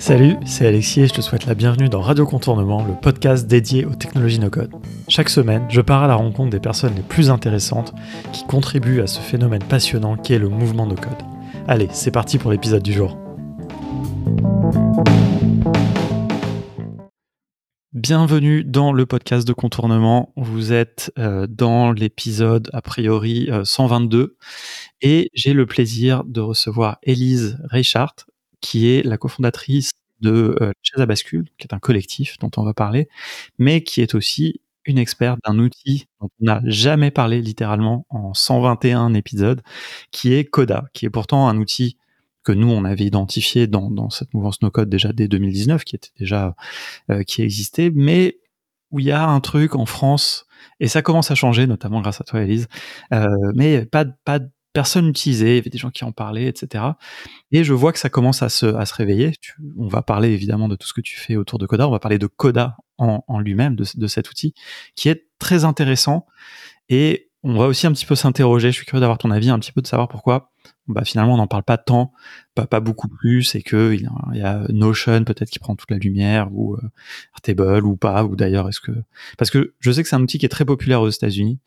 Salut, c'est Alexis et je te souhaite la bienvenue dans Radio Contournement, le podcast dédié aux technologies no-code. Chaque semaine, je pars à la rencontre des personnes les plus intéressantes qui contribuent à ce phénomène passionnant qu'est le mouvement no-code. Allez, c'est parti pour l'épisode du jour. Bienvenue dans le podcast de contournement. Vous êtes euh, dans l'épisode a priori 122 euh, et j'ai le plaisir de recevoir Elise Reichart, qui est la cofondatrice de euh, Chaise à bascule, qui est un collectif dont on va parler, mais qui est aussi une experte d'un outil dont on n'a jamais parlé littéralement en 121 épisodes, qui est Coda, qui est pourtant un outil que nous on avait identifié dans, dans cette mouvance no code déjà dès 2019, qui était déjà euh, qui existait, mais où il y a un truc en France et ça commence à changer, notamment grâce à toi, Elise. Euh, mais pas pas personne n'utilisait, il y avait des gens qui en parlaient, etc. Et je vois que ça commence à se, réveiller. on va parler évidemment de tout ce que tu fais autour de Coda. On va parler de Coda en, lui-même, de, cet outil, qui est très intéressant. Et on va aussi un petit peu s'interroger. Je suis curieux d'avoir ton avis, un petit peu de savoir pourquoi. Bah, finalement, on n'en parle pas tant, pas, pas beaucoup plus, et que il y a Notion peut-être qui prend toute la lumière, ou euh, Airtable, ou pas, ou d'ailleurs, est-ce que parce que je sais que c'est un outil qui est très populaire aux États-Unis,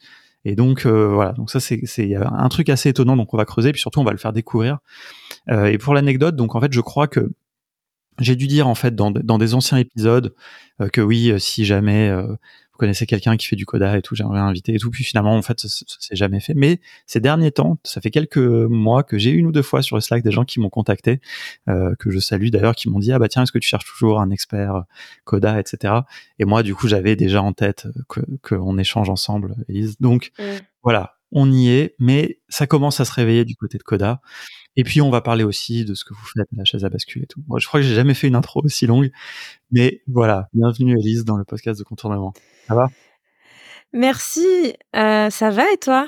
et donc euh, voilà, donc ça c'est un truc assez étonnant, donc on va creuser, puis surtout on va le faire découvrir. Euh, et pour l'anecdote, donc en fait je crois que j'ai dû dire en fait dans, des anciens épisodes euh, que oui, si jamais vous connaissez quelqu'un qui fait du coda et tout, j'aimerais inviter et tout. Puis finalement, en fait, ça, ça, s'est jamais fait. Mais ces derniers temps, ça fait quelques mois que j'ai une ou deux fois sur le Slack des gens qui m'ont contacté, euh, que je salue d'ailleurs, qui m'ont dit ah bah tiens, est-ce que tu cherches toujours un expert coda, etc. Et moi, du coup, j'avais déjà en tête que qu'on échange ensemble, Elise. Donc mm. voilà, on y est, mais ça commence à se réveiller du côté de coda. Et puis on va parler aussi de ce que vous faites à la chaise à bascule et tout. Moi, je crois que j'ai jamais fait une intro aussi longue, mais voilà. Bienvenue Elise dans le podcast de contournement. Ça va? Merci. Euh, ça va et toi?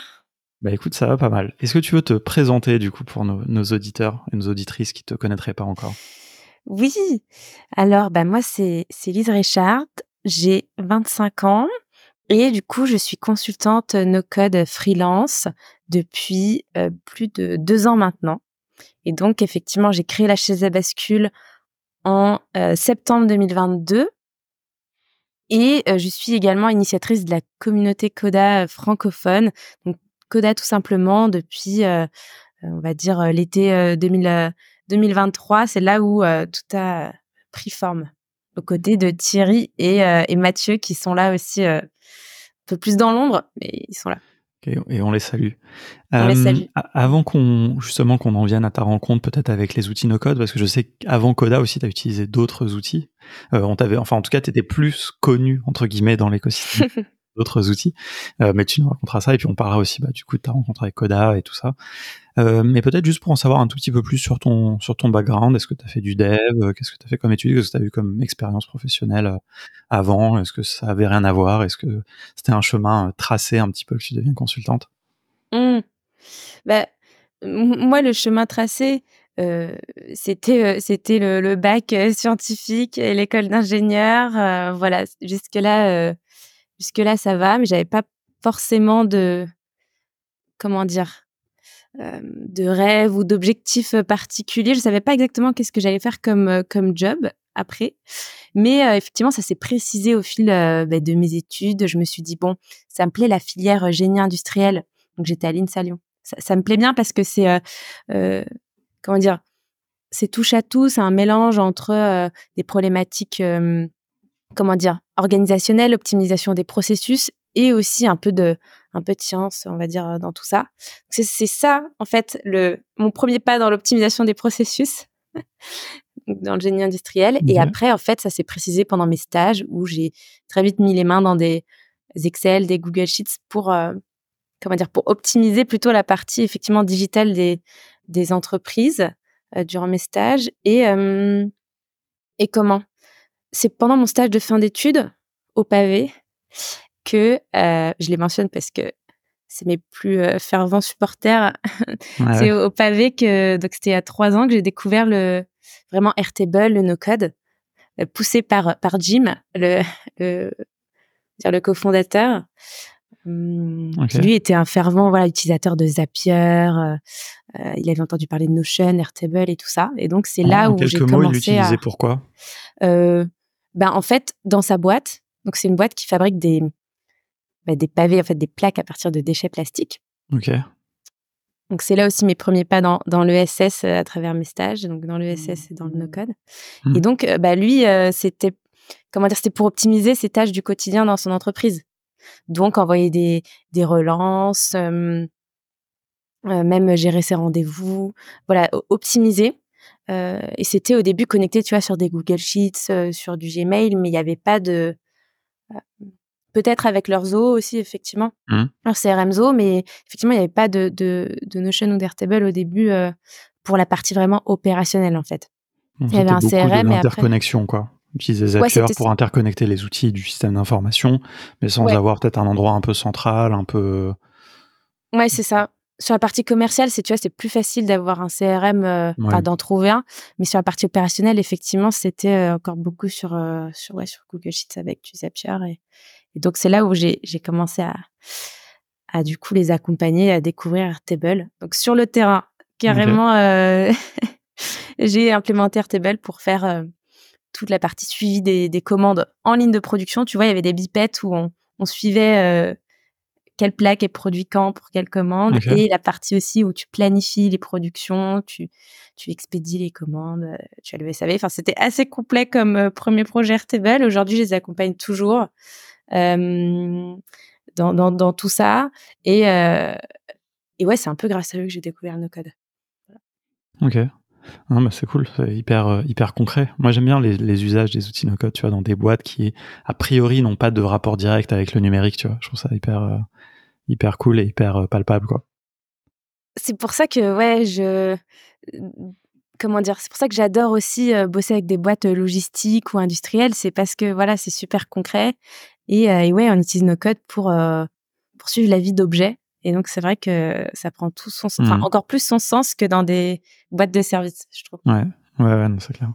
Bah écoute, ça va pas mal. Est-ce que tu veux te présenter du coup pour nos, auditeurs et nos auditrices qui te connaîtraient pas encore? Oui. Alors bah moi c'est c'est Lise Richard. J'ai 25 ans. Et du coup, je suis consultante no-code freelance depuis euh, plus de deux ans maintenant. Et donc, effectivement, j'ai créé la chaise à bascule en euh, septembre 2022. Et euh, je suis également initiatrice de la communauté Coda euh, francophone. Donc, Coda tout simplement depuis, on va dire, l'été 2023. C'est là où tout a pris forme. Aux côtés de Thierry et, et Mathieu qui sont là aussi un peu plus dans l'ombre, mais ils sont là et on les salue. Euh, avant qu'on justement qu'on en vienne à ta rencontre peut-être avec les outils no code, parce que je sais qu'avant Coda aussi tu as utilisé d'autres outils. Euh, on t'avait, enfin en tout cas tu étais plus connu entre guillemets dans l'écosystème d'autres outils. Euh, mais tu nous raconteras ça et puis on parlera aussi bah, du coup de ta rencontre avec Coda et tout ça. Euh, mais peut-être juste pour en savoir un tout petit peu plus sur ton sur ton background, est-ce que tu as fait du dev, qu'est-ce que tu as fait comme étude, qu'est-ce que tu as eu comme expérience professionnelle euh, avant, est-ce que ça avait rien à voir, est-ce que c'était un chemin euh, tracé un petit peu que tu deviens consultante? Mmh. bah, moi le chemin tracé euh, c'était c'était le, le, bac scientifique et l'école d'ingénieur voilà jusque là jusque là ça va mais j'avais pas forcément de comment dire de rêves ou d'objectifs particuliers. Je savais pas exactement qu'est-ce que j'allais faire comme comme job après, mais effectivement ça s'est précisé au fil bah, de mes études. Je me suis dit bon, ça me plaît la filière génie industriel, donc j'étais à l'INSA Lyon. Ça, me plaît bien parce que c'est euh, comment dire, c'est touche à tout, c'est un mélange entre des problématiques comment dire organisationnelles, optimisation des processus et aussi un peu de un peu de science, on va dire, euh, dans tout ça. C'est ça, en fait, le mon premier pas dans l'optimisation des processus dans le génie industriel. Et après, en fait, ça s'est précisé pendant mes stages où j'ai très vite mis les mains dans des Excel, des Google Sheets pour euh, comment dire pour optimiser plutôt la partie effectivement digitale des des entreprises euh, durant mes stages et et comment? C'est pendant mon stage de fin d'études au pavé que euh, je les mentionne parce que c'est mes plus euh, fervents supporters. c'est au, pavé que donc c'était il y a trois ans que j'ai découvert le vraiment Airtable, le no-code, euh, poussé par par Jim, le le, le cofondateur. Hum, lui était un fervent voilà utilisateur de Zapier, il avait entendu parler de Notion, Airtable et tout ça. Et donc c'est là où j'ai commencé mots, il l'utilisait pourquoi ben en fait dans sa boîte. Donc c'est une boîte qui fabrique des bah, des pavés, en fait des plaques à partir de déchets plastiques. Ok. Donc c'est là aussi mes premiers pas dans, dans l'ESS à travers mes stages, donc dans l'ESS et dans le no-code. Mmh. Et donc bah lui c'était comment dire c'était pour optimiser ses tâches du quotidien dans son entreprise. Donc envoyer des des relances, même gérer ses rendez-vous, voilà optimiser. Et c'était au début connecté, tu vois, sur des Google Sheets, sur du Gmail, mais il n'y avait pas de peut-être avec leur Zo aussi, effectivement, mmh. leur CRM Zo, mais effectivement, il n'y avait pas de, de, de Notion ou d'Airtable au début euh, pour la partie vraiment opérationnelle, en fait. il y avait un CRM et interconnexion, quoi. Utiliser Zapier pour interconnecter les outils du système d'information, mais sans avoir peut-être un endroit un peu central, un peu. Ouais, c'est ça. Sur la partie commerciale, c'est tu vois, c'est plus facile d'avoir un CRM, euh, d'en trouver un. Mais sur la partie opérationnelle, effectivement, c'était euh, encore beaucoup sur sur ouais, sur Google Sheets avec du Zapier et, et donc, c'est là où j'ai commencé à, à, du coup, les accompagner à découvrir Airtable. Donc, sur le terrain, carrément, euh, j'ai implémenté Airtable pour faire euh, toute la partie suivi des, des, commandes en ligne de production. Tu vois, il y avait des bipettes où on, on suivait euh, quelle plaque est produite quand pour quelle commande et la partie aussi où tu planifies les productions, tu, tu expédies les commandes, tu as le SAV. Enfin, c'était assez complet comme premier projet Airtable. Aujourd'hui, je les accompagne toujours dans, dans, dans, tout ça. Et, et ouais, c'est un peu grâce à eux que j'ai découvert le no-code. Ok. Non, bah c'est cool, c'est hyper, hyper concret. Moi, j'aime bien les, les, usages des outils no-code, tu vois, dans des boîtes qui, a priori, n'ont pas de rapport direct avec le numérique, tu vois. Je trouve ça hyper, hyper cool et hyper palpable, quoi. C'est pour ça que, ouais, je, comment dire, c'est pour ça que j'adore aussi bosser avec des boîtes logistiques ou industrielles, c'est parce que, voilà, c'est super concret et, euh, et, ouais, on utilise nos codes pour, euh, pour suivre la vie d'objets. Et donc, c'est vrai que ça prend tout son sens, enfin, mmh. encore plus son sens que dans des boîtes de services, je trouve. Ouais, ouais, ouais c'est clair.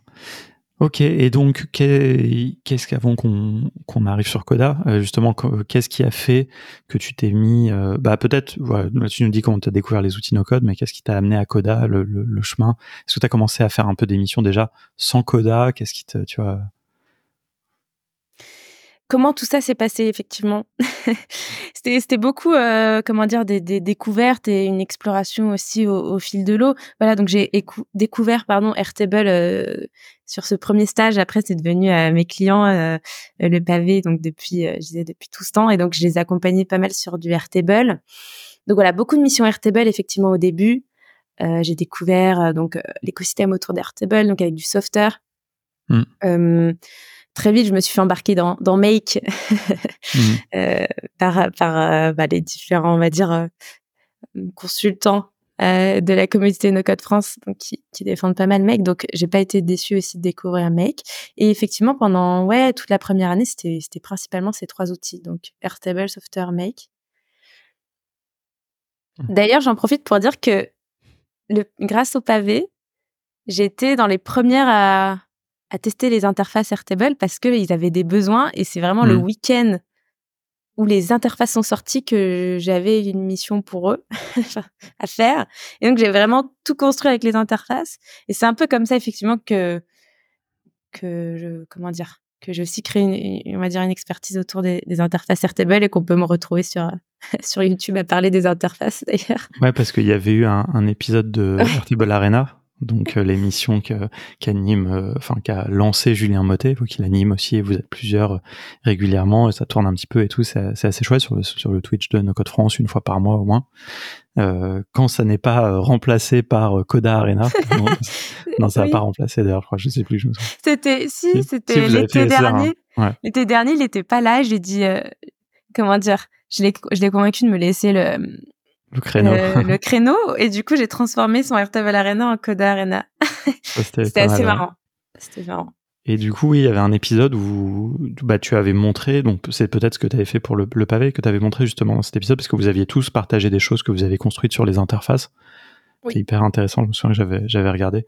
Ok, et donc qu'est-ce qu'avant qu'on arrive sur Coda, euh, justement, qu'est-ce qui a fait que tu t'es mis, euh, bah peut-être, voilà, tu nous dis comment tu as découvert les outils no code, mais qu'est-ce qui t'a amené à Coda, le, le, le chemin? Est-ce que tu as commencé à faire un peu d'émissions déjà sans Coda? Qu'est-ce qui te, tu vois comment tout ça s'est passé effectivement? C'était beaucoup, euh, comment dire, des, des, découvertes et une exploration aussi au, fil de l'eau. Voilà, donc j'ai découvert, pardon, Airtable euh, sur ce premier stage. Après, c'est devenu à mes clients euh, le pavé, donc depuis, je disais depuis tout ce temps, et donc je les accompagnais pas mal sur du Airtable. Donc voilà, beaucoup de missions Airtable effectivement au début. j'ai découvert donc l'écosystème autour d'Airtable, donc avec du software. Mmh très vite, je me suis fait embarquer dans, dans Make mmh. euh, par, par euh, bah, les différents, on va dire, euh, consultants de la communauté No Code France, donc qui, qui, défendent pas mal Make. Donc, j'ai pas été déçue aussi de découvrir Make. Et effectivement, pendant ouais toute la première année, c'était c'était principalement ces trois outils, donc Airtable, Software, Make. Mmh. D'ailleurs, j'en profite pour dire que le, grâce au pavé, j'étais dans les premières à à tester les interfaces Airtable parce qu'ils avaient des besoins et c'est vraiment le mmh. week-end où les interfaces sont sorties que j'avais une mission pour eux à faire. Et donc, j'ai vraiment tout construit avec les interfaces. Et c'est un peu comme ça, effectivement, que, que je, comment dire, que j'ai aussi créé une, on va dire, une expertise autour des, interfaces Airtable et qu'on peut me retrouver sur, sur YouTube à parler des interfaces, d'ailleurs. Ouais, parce qu'il y avait eu un, un épisode de Airtable Arena donc euh, l'émission qu'anime, euh, enfin qu'a lancé Julien Motet, vous qu'il anime aussi, et vous êtes plusieurs euh, régulièrement, et ça tourne un petit peu et tout, c'est assez chouette sur le, sur le Twitch de No Code France, une fois par mois au moins. quand ça n'est pas remplacé par Coda Arena, non, ça n'a pas remplacé d'ailleurs, je crois, je sais plus. C'était, si, c'était l'été dernier. L'été dernier, il n'était pas là. J'ai dit, comment dire, je l'ai convaincu de me laisser le le créneau. Le créneau. Et du coup, j'ai transformé son Airtable Arena en Coda Arena. C'était assez marrant. C'était marrant. Et du coup, oui, il y avait un épisode où bah, tu avais montré, donc c'est peut-être ce que tu avais fait pour le, le pavé, que tu avais montré justement dans cet épisode, parce que vous aviez tous partagé des choses que vous avez construites sur les interfaces. C'est hyper intéressant, je me souviens que j'avais, j'avais regardé.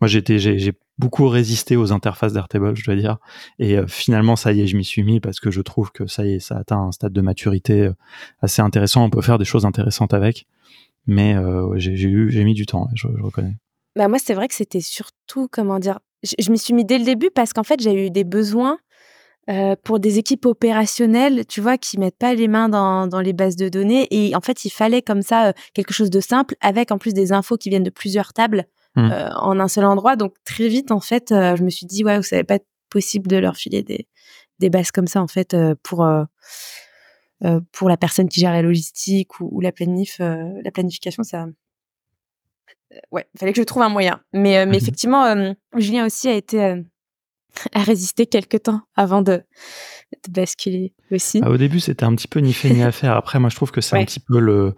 Moi, j'étais, j'ai, beaucoup résisté aux interfaces d'Airtable, je dois dire. Et euh, finalement, ça y est, je m'y suis mis parce que je trouve que ça y est, ça atteint un stade de maturité euh, assez intéressant. On peut faire des choses intéressantes avec. mais j'ai eu j'ai mis du temps, je, reconnais. Bah moi, c'est vrai que c'était surtout, comment dire, je, m'y suis mis dès le début parce qu'en fait, j'ai eu des besoins euh, pour des équipes opérationnelles, tu vois, qui mettent pas les mains dans, les bases de données. Et en fait, il fallait comme ça euh, quelque chose de simple, avec en plus des infos qui viennent de plusieurs tables Mmh. euh, en un seul endroit. Donc très vite, en fait, euh, je me suis dit, ouais, ça va pas être possible de leur filer des, des bases comme ça, en fait, euh, pour pour la personne qui gère la logistique ou, ou la planif, la planification, ça. Ouais, il fallait que je trouve un moyen. Mais, mais effectivement, Julien aussi a été à résister quelques temps avant de, de basculer aussi. Ah, au début, c'était un petit peu ni fait ni à faire. Après, moi, je trouve que c'est un petit peu le.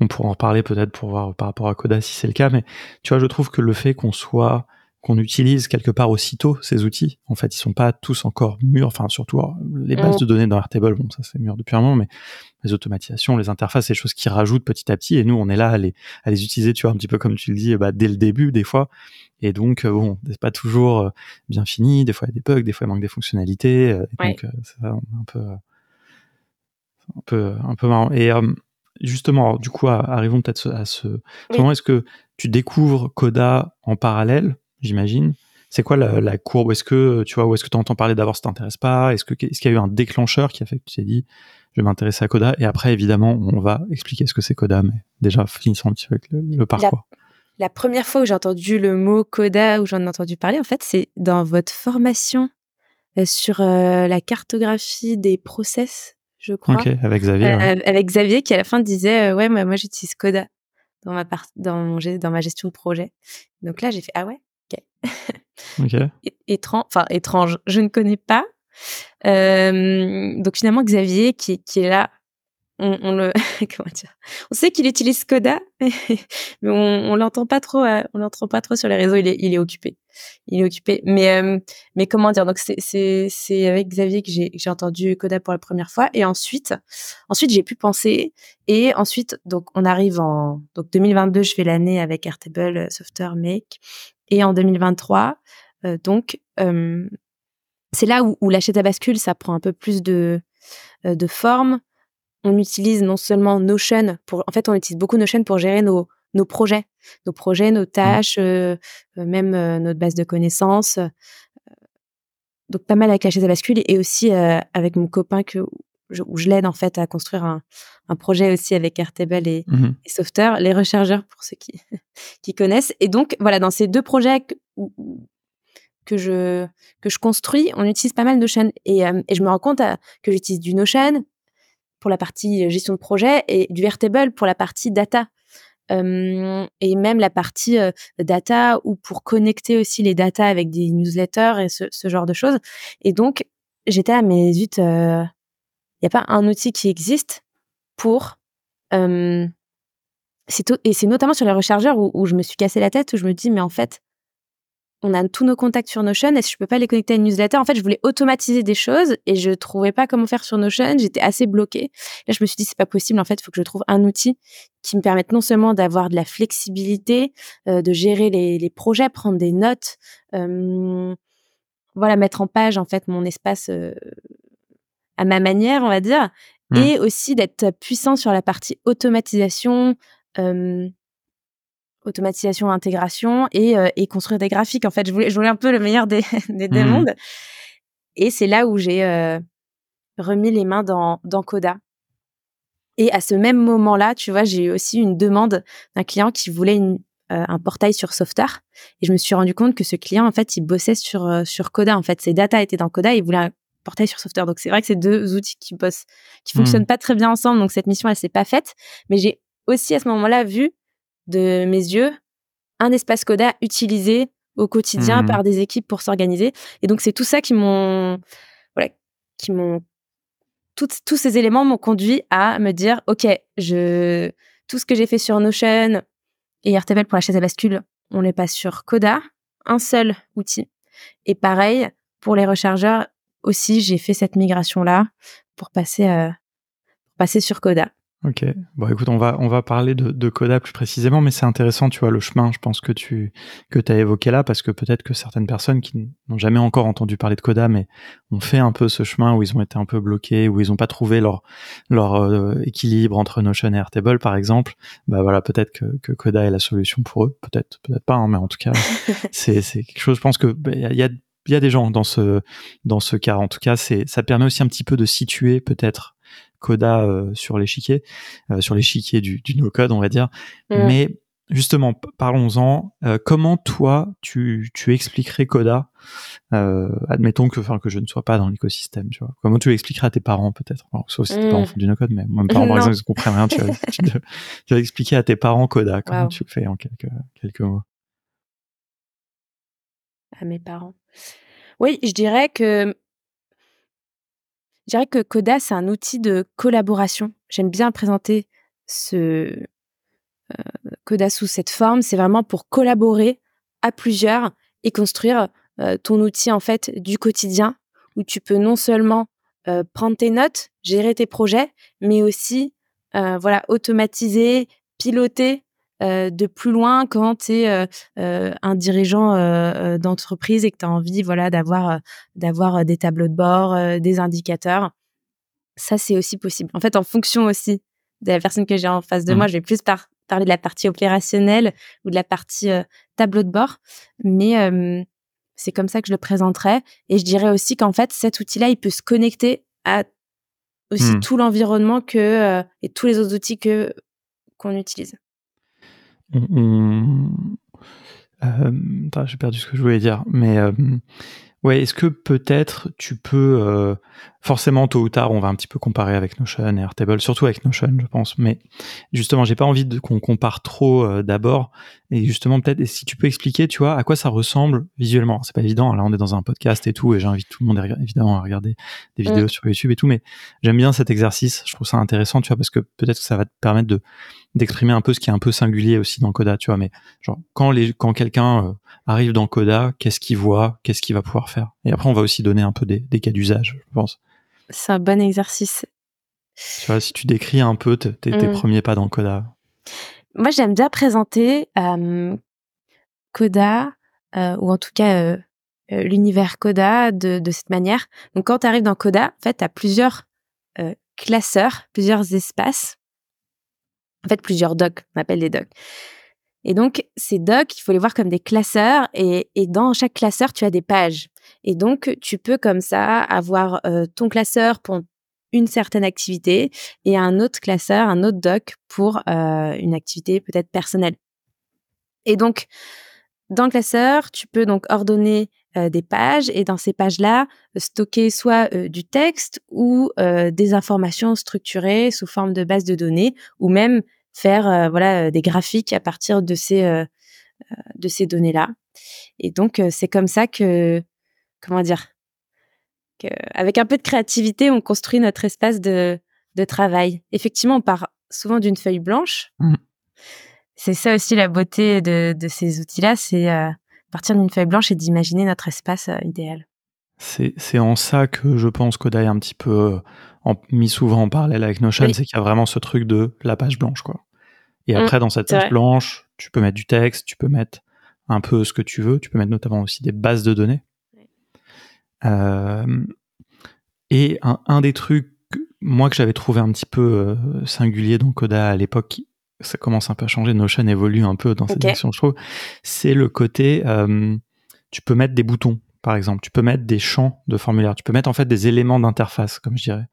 On pourra en reparler peut-être pour voir par rapport à Coda si c'est le cas, mais tu vois, je trouve que le fait qu'on soit qu'on utilise quelque part aussitôt ces outils, en fait, ils sont pas tous encore mûrs. Enfin, surtout alors, les bases Mm. de données dans Airtable, bon, ça c'est mûr depuis un moment, mais les automatisations, les interfaces, c'est des choses qui rajoutent petit à petit. Et nous, on est là à les, à les utiliser, tu vois, un petit peu comme tu le dis, bah, dès le début, des fois. Et donc, euh, bon, c'est pas toujours euh, bien fini. Des fois, il y a des bugs, des fois, il manque des fonctionnalités. euh, et Ouais. Donc, euh, c'est un peu, euh, un peu, un peu marrant. Et euh, justement, alors, du coup, arrivons peut-être à ce, à ce moment. Est-ce que tu découvres Coda en parallèle, j'imagine C'est quoi la, la courbe? Est-ce que tu vois, ou est-ce que tu entends parler d'abord, ça t'intéresse pas? Est-ce que est-ce qu'il y a eu un déclencheur qui a fait que tu t'es dit, je vais m'intéresser à Coda? Et après, évidemment, on va expliquer ce que c'est Coda, mais déjà finissons un petit peu avec le, le parcours. La première fois où j'ai entendu le mot coda, où j'en ai entendu parler, en fait, c'est dans votre formation euh, sur euh, la cartographie des process, je crois, Ok, avec Xavier. Euh, ouais. avec Xavier qui à la fin disait ouais moi, moi j'utilise Coda dans ma part dans mon dans ma gestion de projet. Donc là j'ai fait ah ouais Ok. étrange enfin étrange je ne connais pas. Euh, donc finalement Xavier qui, qui est là on, on le comment dire on sait qu'il utilise Coda mais on, on l'entend pas trop euh, on l'entend pas trop sur les réseaux il est il est occupé. Il est occupé. Mais euh, mais comment dire donc c'est avec Xavier que j'ai entendu Coda pour la première fois. Et ensuite ensuite j'ai pu penser. Et ensuite donc on arrive en donc 2022 je fais l'année avec Airtable Software Make et en 2023 euh, donc euh, c'est là où, où à bascule ça prend un peu plus de euh, de forme. On utilise non seulement Notion pour en fait on utilise beaucoup Notion pour gérer nos nos projets. Nos projets nos tâches euh, euh, même notre base de connaissances. Donc pas mal avec la chaise à bascule et aussi avec mon copain que je, où je l'aide en fait à construire un, un projet aussi avec Airtable et, et Softer, les rechargeurs pour ceux qui, qui connaissent. Et donc, voilà, dans ces deux projets que, que, je, que je construis, on utilise pas mal Notion. Et, euh, et je me rends compte euh, que j'utilise du Notion pour la partie gestion de projet et du Airtable pour la partie data. Euh, et même la partie euh, data ou pour connecter aussi les data avec des newsletters et ce, ce genre de choses. Et donc, j'étais à mes zut, il n'y a pas un outil qui existe pour euh, to- et c'est notamment sur les rechargeurs où, je me suis cassé la tête où je me dis mais en fait on a tous nos contacts sur Notion est-ce que je peux pas les connecter à une newsletter? En fait je voulais automatiser des choses et je trouvais pas comment faire sur Notion j'étais assez bloquée. Là je me suis dit c'est pas possible en fait il faut que je trouve un outil qui me permette non seulement d'avoir de la flexibilité euh, de gérer les, les projets prendre des notes euh, voilà mettre en page en fait mon espace euh, à ma manière on va dire Mm. et aussi d'être puissant sur la partie automatisation euh, automatisation intégration et, euh, et construire des graphiques. En fait je voulais je voulais un peu le meilleur des des deux Mhm. mondes. Et c'est là où j'ai euh, remis les mains dans dans Coda. Et à ce même moment là tu vois j'ai eu aussi une demande d'un client qui voulait une, euh, un portail sur Softar. Et je me suis rendu compte que ce client en fait il bossait sur euh, sur Coda. En fait ses data étaient dans Coda. Et il voulait un portail sur Softar donc c'est vrai que c'est deux outils qui bossent qui Mhm. fonctionnent pas très bien ensemble. Donc cette mission elle s'est pas faite. Mais j'ai aussi à ce moment-là vu de mes yeux un espace Coda utilisé au quotidien Mhm. par des équipes pour s'organiser. Et donc c'est tout ça qui m'ont voilà qui m'ont tous ces éléments m'ont conduit à me dire ok je tout ce que j'ai fait sur Notion et Airtable pour la chaise à bascule on les passe sur Coda un seul outil. Et pareil pour les rechargeurs aussi j'ai fait cette migration là pour passer euh, passer sur Coda Ok. Bon, écoute, on va on va parler de, de Coda plus précisément, mais c'est intéressant, tu vois, le chemin, je pense que tu que as évoqué là, parce que peut-être que certaines personnes qui n'ont jamais encore entendu parler de Coda, mais ont fait un peu ce chemin où ils ont été un peu bloqués, où ils n'ont pas trouvé leur leur euh, équilibre entre Notion et Airtable, par exemple. Bah voilà, peut-être que, que Coda est la solution pour eux, peut-être, peut-être pas, hein, mais en tout cas, c'est c'est quelque chose. Je pense que bah, il y a il y a des gens dans ce dans ce cas. En tout cas, c'est ça permet aussi un petit peu de situer peut-être Coda euh, sur l'échiquier, euh, sur l'échiquier du, du no-code, on va dire. Mm. Mais justement, parlons-en. Euh, comment toi, tu, tu expliquerais Coda Admettons que, enfin, que je ne sois pas dans l'écosystème, tu vois. Comment tu expliquerais à tes parents, peut-être? Sauf si tes parents mm. font du no-code, mais moi, mes parents, par exemple, ils ne comprennent rien. Tu vas, tu, vas, expliquer à tes parents Coda. Comment tu le fais en quelques, quelques mots À mes parents. Oui, je dirais que je dirais que Coda, c'est un outil de collaboration. J'aime bien présenter ce euh, Coda sous cette forme. C'est vraiment pour collaborer à plusieurs et construire euh, ton outil en fait du quotidien où tu peux non seulement euh, prendre tes notes, gérer tes projets, mais aussi voilà automatiser, piloter de plus loin quand tu es euh, euh, un dirigeant d'entreprise et que tu as envie voilà d'avoir d'avoir des tableaux de bord, des indicateurs. Ça c'est aussi possible. En fait, en fonction aussi de la personne que j'ai en face de mmh. moi, je vais plus parler de la partie opérationnelle ou de la partie tableau de bord, mais c'est comme ça que je le présenterai. Et je dirais aussi qu'en fait, cet outil-là, il peut se connecter à aussi mmh. tout l'environnement que et tous les autres outils que qu'on utilise on, euh, j'ai perdu ce que je voulais dire, mais euh, ouais, est-ce que peut-être tu peux euh, forcément tôt ou tard, on va un petit peu comparer avec Notion et Airtable, surtout avec Notion, je pense. Mais justement, j'ai pas envie de qu'on compare trop euh, d'abord. Et justement, peut-être si tu peux expliquer, tu vois, à quoi ça ressemble visuellement. C'est pas évident. Là, on est dans un podcast et tout, et j'invite tout le monde évidemment à regarder des vidéos sur YouTube et tout. Mais j'aime bien cet exercice. Je trouve ça intéressant, tu vois, parce que peut-être que ça va te permettre de d'exprimer un peu ce qui est un peu singulier aussi dans Coda, tu vois. Mais genre quand les quand quelqu'un euh, arrive dans Coda, qu'est-ce qu'il voit, qu'est-ce qu'il va pouvoir faire? Et après, on va aussi donner un peu des, des cas d'usage, je pense. C'est un bon exercice. Tu vois, si tu décris un peu tes, mmh. premiers pas dans Coda. Moi, j'aime bien présenter Coda, euh, ou en tout cas euh, l'univers Coda de, cette manière. Donc, quand tu arrives dans Coda, en fait, tu as plusieurs classeurs, plusieurs espaces. En fait, plusieurs docs, on appelle des docs. Et donc, ces docs, il faut les voir comme des classeurs et, dans chaque classeur, tu as des pages. Et donc, tu peux comme ça avoir euh, ton classeur pour une certaine activité et un autre classeur, un autre doc pour euh, une activité peut-être personnelle. Et donc, dans le classeur, tu peux donc ordonner des pages et dans ces pages-là, stocker soit du texte ou des informations structurées sous forme de base de données ou même faire voilà des graphiques à partir de ces de ces données-là. Et donc c'est comme ça que comment dire avec un peu de créativité, on construit notre espace de, de travail. Effectivement, on part souvent d'une feuille blanche. Mmh. C'est ça aussi la beauté de, de ces outils-là, c'est partir d'une feuille blanche et d'imaginer notre espace idéal. C'est en ça que je pense qu'Oda est un petit peu en, mis souvent en parallèle avec Notion, c'est qu'il y a vraiment ce truc de la page blanche, quoi. Et mmh, après, dans cette page blanche, tu peux mettre du texte, tu peux mettre un peu ce que tu veux, tu peux mettre notamment aussi des bases de données. Euh, et un, des trucs, moi, que j'avais trouvé un petit peu euh, singulier dans Coda à l'époque, ça commence un peu à changer, Notion évolue un peu dans cette direction, je trouve, c'est le côté, euh, tu peux mettre des boutons, par exemple, tu peux mettre des champs de formulaire, tu peux mettre en fait des éléments d'interface, comme je dirais.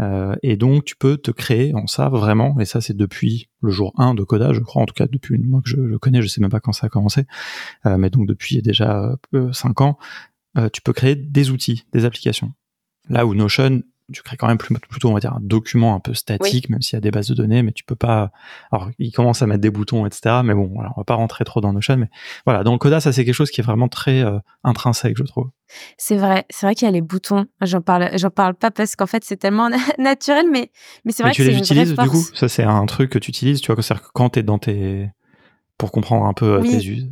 Euh, et donc, tu peux te créer en ça vraiment, et ça c'est depuis le jour 1 de Coda, je crois, en tout cas depuis une mois que je le connais, je sais même pas quand ça a commencé, euh, mais donc depuis déjà 5 ans, tu peux créer des outils, des applications. Là où Notion, tu crées quand même plutôt, on va dire, un document un peu statique, même s'il y a des bases de données, mais tu peux pas. Alors, il commence à mettre des boutons, etc. Mais bon, voilà, on va pas rentrer trop dans Notion. Mais voilà, dans le Coda, ça c'est quelque chose qui est vraiment très euh, intrinsèque, je trouve. C'est vrai, c'est vrai qu'il y a les boutons. J'en parle, j'en parle pas parce qu'en fait c'est tellement naturel, mais mais c'est vrai que tu les utilises du coup? Ça c'est un truc que tu utilises, tu vois, que quand t'es dans tes pour comprendre un peu euh, tes us.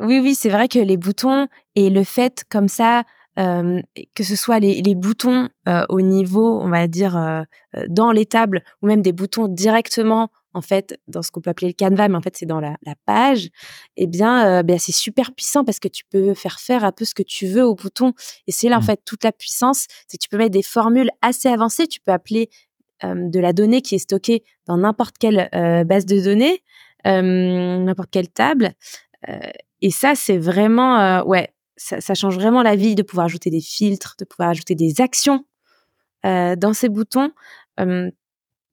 Oui, oui, c'est vrai que les boutons et le fait comme ça que ce soit les, les boutons au niveau, on va dire, dans les tables, ou même des boutons directement en fait, dans ce qu'on peut appeler le canevas, mais en fait, c'est dans la, page, eh bien, ben, c'est super puissant parce que tu peux faire faire un peu ce que tu veux au bouton. Et c'est là, en mmh. fait, toute la puissance. C'est que tu peux mettre des formules assez avancées. Tu peux appeler de la donnée qui est stockée dans n'importe quelle base de données, n'importe quelle table. et ça, c'est vraiment, ouais, ça, ça, change vraiment la vie de pouvoir ajouter des filtres, de pouvoir ajouter des actions dans ces boutons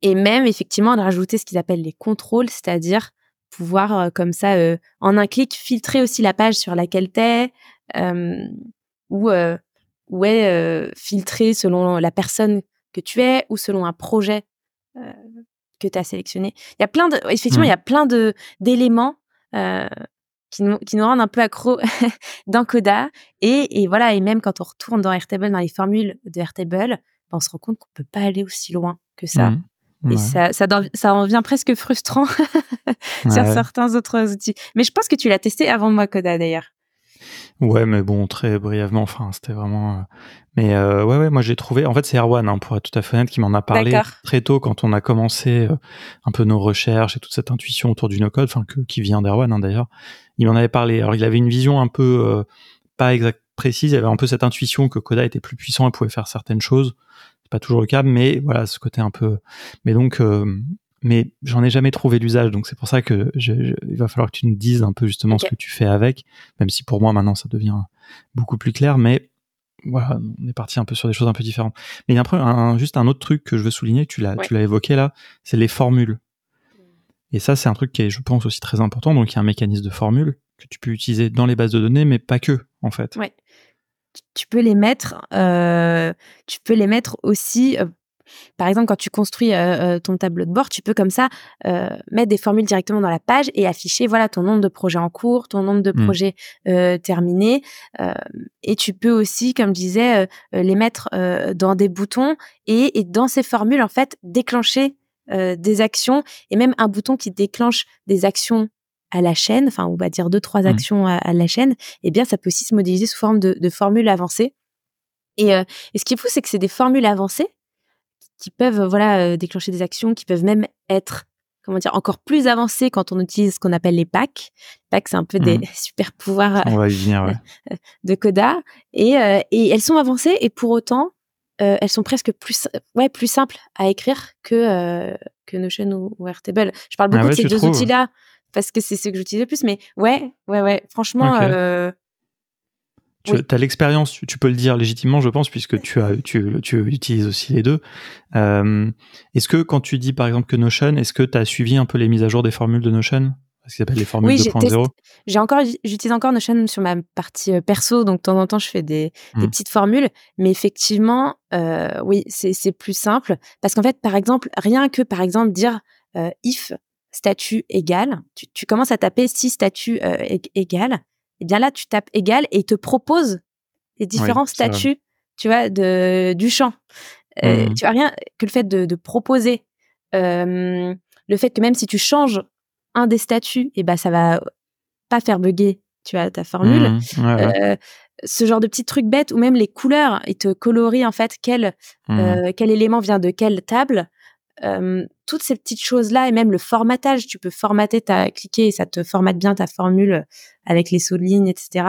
et même effectivement de rajouter ce qu'ils appellent les contrôles, c'est-à-dire pouvoir euh, comme ça euh, en un clic filtrer aussi la page sur laquelle tu es euh, ou ouais filtrer selon la personne que tu es ou selon un projet que tu as sélectionné. Il y a plein de effectivement il y a mmh. plein de d'éléments qui nous, qui nous rendent un peu accro dans Coda et, et voilà et même quand on retourne dans Airtable dans les formules de Airtable ben, on se rend compte qu'on peut pas aller aussi loin que ça. Mmh. Et ça, ça, ça en devient presque frustrant sur certains autres outils. Mais je pense que tu l'as testé avant moi, Coda, d'ailleurs. Ouais, mais bon, très brièvement, enfin, c'était vraiment. Euh, mais euh, ouais, ouais, moi j'ai trouvé. En fait, c'est Erwan, hein, pour être tout à fait honnête, qui m'en a parlé très tôt quand on a commencé euh, un peu nos recherches et toute cette intuition autour du no-code, enfin, qui vient d'Erwan hein, d'ailleurs. Il m'en avait parlé. Alors, il avait une vision un peu pas exact précise. Il avait un peu cette intuition que Coda était plus puissant et pouvait faire certaines choses c'est pas toujours le cas, mais voilà, ce côté un peu. Mais donc, euh, mais j'en ai jamais trouvé l'usage, donc c'est pour ça que il va falloir que tu nous dises un peu justement ce que tu fais avec, même si pour moi maintenant ça devient beaucoup plus clair, mais voilà, on est parti un peu sur des choses un peu différentes. Mais il y a un, juste un autre truc que je veux souligner, tu l'as, tu l'as évoqué là, c'est les formules. Et ça, c'est un truc qui est, je pense, aussi très important. Donc, il y a un mécanisme de formule que tu peux utiliser dans les bases de données, mais pas que, en fait. Ouais tu peux les mettre, euh, tu peux les mettre aussi. Euh, par exemple, quand tu construis euh, ton tableau de bord, tu peux comme ça mettre des formules directement dans la page et afficher voilà ton nombre de projets en cours, ton nombre de mmh. projets terminés. et tu peux aussi, comme je disais, les mettre dans des boutons et, et, dans ces formules en fait déclencher des actions et même un bouton qui déclenche des actions à la chaîne, enfin on va dire deux trois mmh. actions à, la chaîne, eh bien ça peut aussi se modéliser sous forme de, formules avancées. Et, euh, et, ce qui est fou, c'est que c'est des formules avancées qui peuvent voilà euh, déclencher des actions, qui peuvent même être comment dire encore plus avancées quand on utilise ce qu'on appelle les packs. Packs, c'est un peu des mmh. super pouvoirs de Coda, et, euh, et elles sont avancées et pour autant elles sont presque plus ouais plus simples à écrire que que Notion ou, ou Airtable. Je parle ah beaucoup de ces deux outils-là parce que c'est ce que j'utilise le plus. Mais ouais, ouais, ouais. Franchement. Euh, tu as l'expérience, tu, peux le dire légitimement, je pense, puisque tu, as, tu, tu utilises aussi les deux. Euh, est-ce que quand tu dis par exemple que Notion, est-ce que tu as suivi un peu les mises à jour des formules de Notion? Ce qui s'appelle les formules oui, 2.0 J'ai encore, j'utilise encore Notion sur ma partie euh, perso, donc de temps en temps je fais des, des mmh. petites formules, mais effectivement, oui, c'est plus simple. Parce qu'en fait, par exemple, rien que par exemple dire if statut égal, tu, commences à taper si statut euh, égal, eh bien là, tu tapes égal et il te propose les différents statuts, tu vois, de, du champ. Euh, mmh. Tu as rien que le fait de, proposer, euh, le fait que même si tu changes un des statuts, et eh ben ça va pas faire bugger, tu vois, ta formule. Mmh. ce genre de petits trucs bêtes ou même les couleurs, il te colorie en fait quel, mmh. quel élément vient de quelle table toutes ces petites choses-là et même le formatage, tu peux formater, ta cliquer et ça te formate bien ta formule avec les sauts de ligne, etc.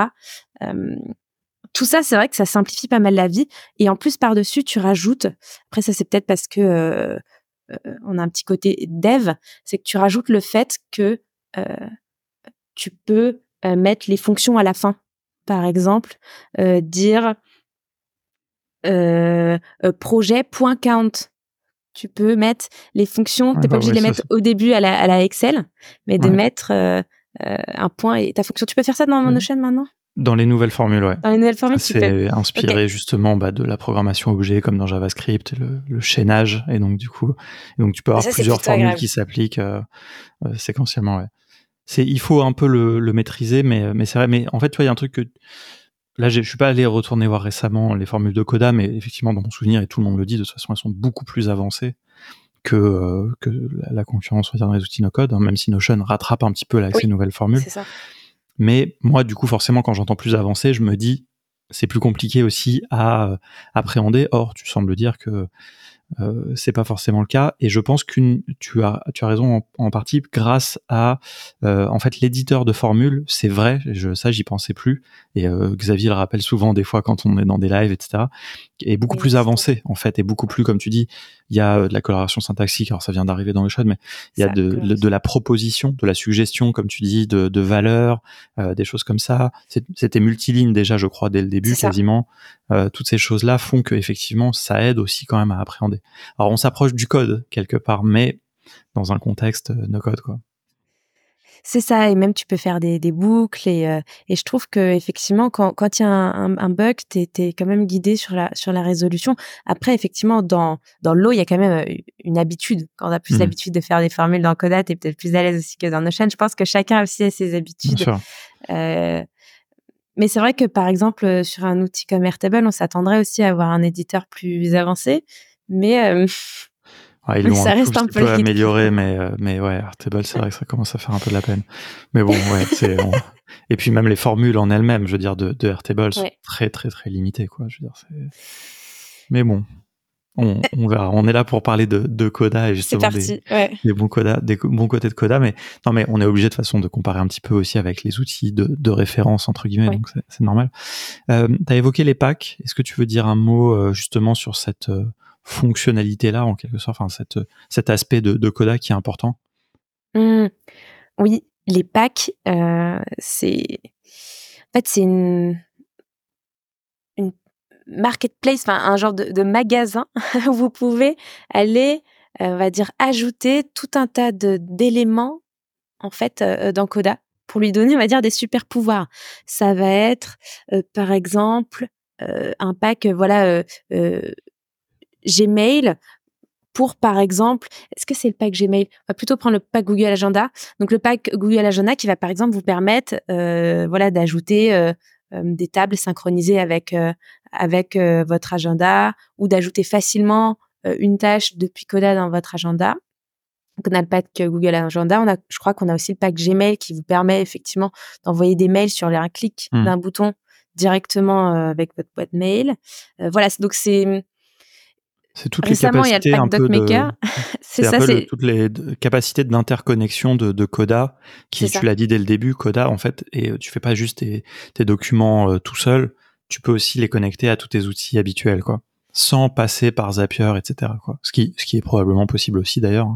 tout ça, c'est vrai que ça simplifie pas mal la vie. Et en plus, par-dessus, tu rajoutes, après ça c'est peut-être parce que on a un petit côté dev, c'est que tu rajoutes le fait que tu peux mettre les fonctions à la fin. Par exemple, dire projet.count tu peux mettre les fonctions, tu n'es pas bah obligé de les mettre au début à la, à la Excel, mais de mettre euh, euh, un point et ta fonction. Tu peux faire ça dans Notion maintenant? Dans les nouvelles formules, ouais. Dans les nouvelles formules, c'est inspiré justement bah, de la programmation objet comme dans JavaScript, le, le chaînage, et donc du coup, donc tu peux avoir plusieurs formules qui s'appliquent euh, séquentiellement. Ouais. C'est, il faut un peu le, le maîtriser, mais mais c'est vrai. Mais en fait, tu vois, il y a un truc que Là, je suis pas allé retourner voir récemment les formules de Coda, mais effectivement, dans mon souvenir, et tout le monde le dit, de toute façon, elles sont beaucoup plus avancées que, euh, que la, concurrence dans les outils no-code, hein, même si Notion rattrape un petit peu là, avec ces nouvelles formules. Ça. Mais moi, du coup, forcément, quand j'entends plus avancé, je me dis, c'est plus compliqué aussi à appréhender. Or, tu sembles dire que euh, c'est pas forcément le cas. Et je pense qu'une tu as tu as raison en, partie grâce à euh, en fait l'éditeur de formule. C'est vrai je ça j'y pensais plus. Et euh, Xavier le rappelle souvent des fois quand on est dans des lives etc est beaucoup plus avancé en fait et beaucoup plus comme tu dis il y a de la coloration syntaxique alors ça vient d'arriver dans le chat mais il y a de, de, la proposition de la suggestion comme tu dis de, de valeurs des choses comme ça. C'était multiligne déjà je crois dès le début quasiment. Toutes ces choses là font que effectivement ça aide aussi quand même à appréhender. Alors on s'approche du code quelque part, mais dans un contexte euh, no code quoi. C'est ça, et même tu peux faire des, boucles et, euh, et je trouve que effectivement quand quand il y a un, bug, tu es, quand même guidé sur la sur la résolution. Après effectivement dans dans l'eau, il y a quand même euh, une habitude. Quand on a plus mmh. l'habitude de faire des formules dans Coda, tu es peut-être plus à l'aise aussi que dans Notion. Je pense que chacun aussi a ses habitudes. mais c'est vrai que par exemple sur un outil comme Airtable, on s'attendrait aussi à avoir un éditeur plus avancé mais euh, ça reste un, peu, amélioré, mais euh, mais ouais, Artable, c'est vrai que ça commence à faire un peu de la peine. Mais bon, ouais, c'est et puis même les formules en elles-mêmes, je veux dire, de, de Airtable sont très très très limitées, quoi. Je veux dire, mais bon, on, on, verra. On est là pour parler de, de Coda et justement des, des, bons Coda, des bons côtés de Coda, mais non, mais on est obligé de façon de comparer un petit peu aussi avec les outils de, de référence entre guillemets, donc c'est normal. Euh, tu as évoqué les packs. Est-ce que tu veux dire un mot euh, justement sur cette fonctionnalité-là, en quelque sorte, enfin, cette, cet aspect de, de Coda qui est important mmh. Oui, les packs, euh, c'est. En fait, c'est une, une marketplace, enfin, un genre de, magasin où vous pouvez aller, euh, on va dire, ajouter tout un tas d'éléments, en fait, euh, dans Coda pour lui donner, on va dire, des super pouvoirs. Ça va être, par exemple, un pack, voilà, Gmail pour, par exemple, est-ce que c'est le pack Gmail? On va plutôt prendre le pack Google Agenda. Donc, le pack Google Agenda qui va, par exemple, vous permettre euh, voilà, d'ajouter euh, euh, des tables synchronisées avec, avec votre agenda ou d'ajouter facilement une tâche depuis Coda dans votre agenda. Donc, on a le pack Google Agenda. On a, je crois qu'on a aussi le pack Gmail qui vous permet effectivement d'envoyer des mails sur un clic mmh. d'un bouton directement avec votre boîte mail. voilà, donc c'est c'est toutes les capacités un peu de... c'est ça, c'est toutes les capacités d'interconnexion de, de, Coda qui, tu l'as dit dès le début, Coda en fait, et tu fais pas juste tes, tes documents euh, tout seul, tu peux aussi les connecter à tous tes outils habituels, quoi, sans passer par Zapier, etc. Quoi. Ce qui, ce qui est probablement possible aussi d'ailleurs.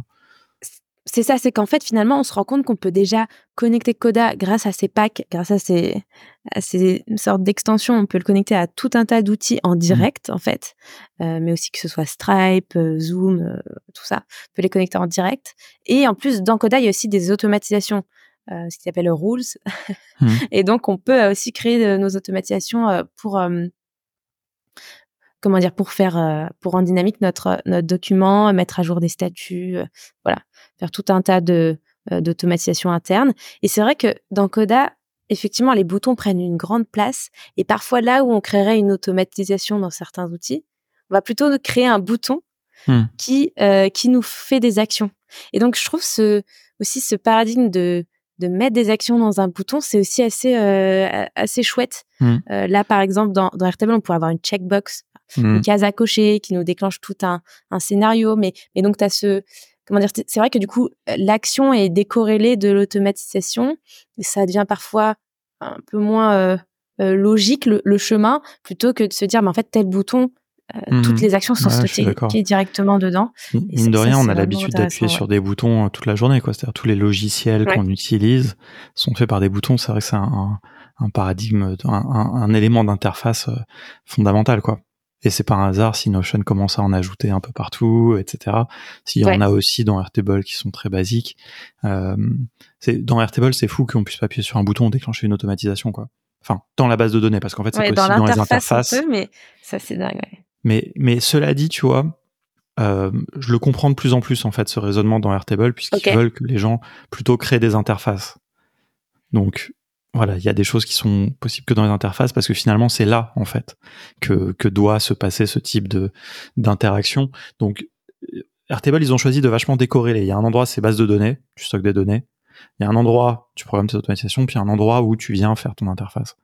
C'est ça, c'est qu'en fait, finalement, on se rend compte qu'on peut déjà connecter Coda grâce à ces packs, grâce à ces, ces sortes d'extensions. On peut le connecter à tout un tas d'outils en mmh. direct, en fait, euh, mais aussi que ce soit Stripe, euh, Zoom, euh, tout ça. On peut les connecter en direct. Et en plus, dans Coda, il y a aussi des automatisations, ce qui s'appelle rules. Mmh. Et donc, on peut aussi créer nos automatisations pour comment dire pour faire pour rendre dynamique notre notre document, mettre à jour des statuts, voilà faire tout un tas de euh, d'automatisation interne. Et c'est vrai que dans Coda, effectivement, les boutons prennent une grande place. Et parfois, là où on créerait une automatisation dans certains outils, on va plutôt créer un bouton hmm. qui euh, qui nous fait des actions. Et donc, je trouve ce aussi ce paradigme de de mettre des actions dans un bouton, c'est aussi assez euh, assez chouette. Hmm. là, par exemple, dans, dans Airtable, on pourrait avoir une checkbox, une hmm. case à cocher qui nous déclenche tout un, un scénario. Mais, mais donc, tu as ce, comment dire, c'est vrai que du coup, l'action est décorrélée de l'automatisation. Et ça devient parfois un peu moins euh, euh, logique le, chemin, plutôt que de se dire, mais en fait, tel bouton, euh, toutes mmh. les actions sont stockées directement dedans. Mine de rien, on a l'habitude d'appuyer sur des boutons toute la journée, quoi. C'est-à-dire tous les logiciels qu'on utilise sont faits par des boutons. C'est vrai que c'est un, paradigme, un, un élément d'interface fondamental, quoi. Et c'est pas un hasard si Notion commence à en ajouter un peu partout, etc. S'il y en a aussi dans Airtable qui sont très basiques. Euh, dans Airtable, c'est fou qu'on puisse pas appuyer sur un bouton déclencher une automatisation, quoi. Enfin, dans la base de données, parce qu'en fait, c'est possible dans, les interfaces. mais ça, c'est dingue. Mais, mais cela dit, tu vois, euh, je le comprends de plus en plus, en fait, ce raisonnement dans Airtable, puisqu'ils veulent que les gens plutôt créent des interfaces. Donc, voilà, il y a des choses qui sont possibles que dans les interfaces parce que finalement c'est là en fait que, que doit se passer ce type de d'interaction. Donc euh, Airtable ils ont choisi de vachement décorréler. Il y a un endroit c'est base de données, tu stockes des données. Il y a un endroit tu programmes tes automatisations, puis il y a un endroit où tu viens faire ton interface.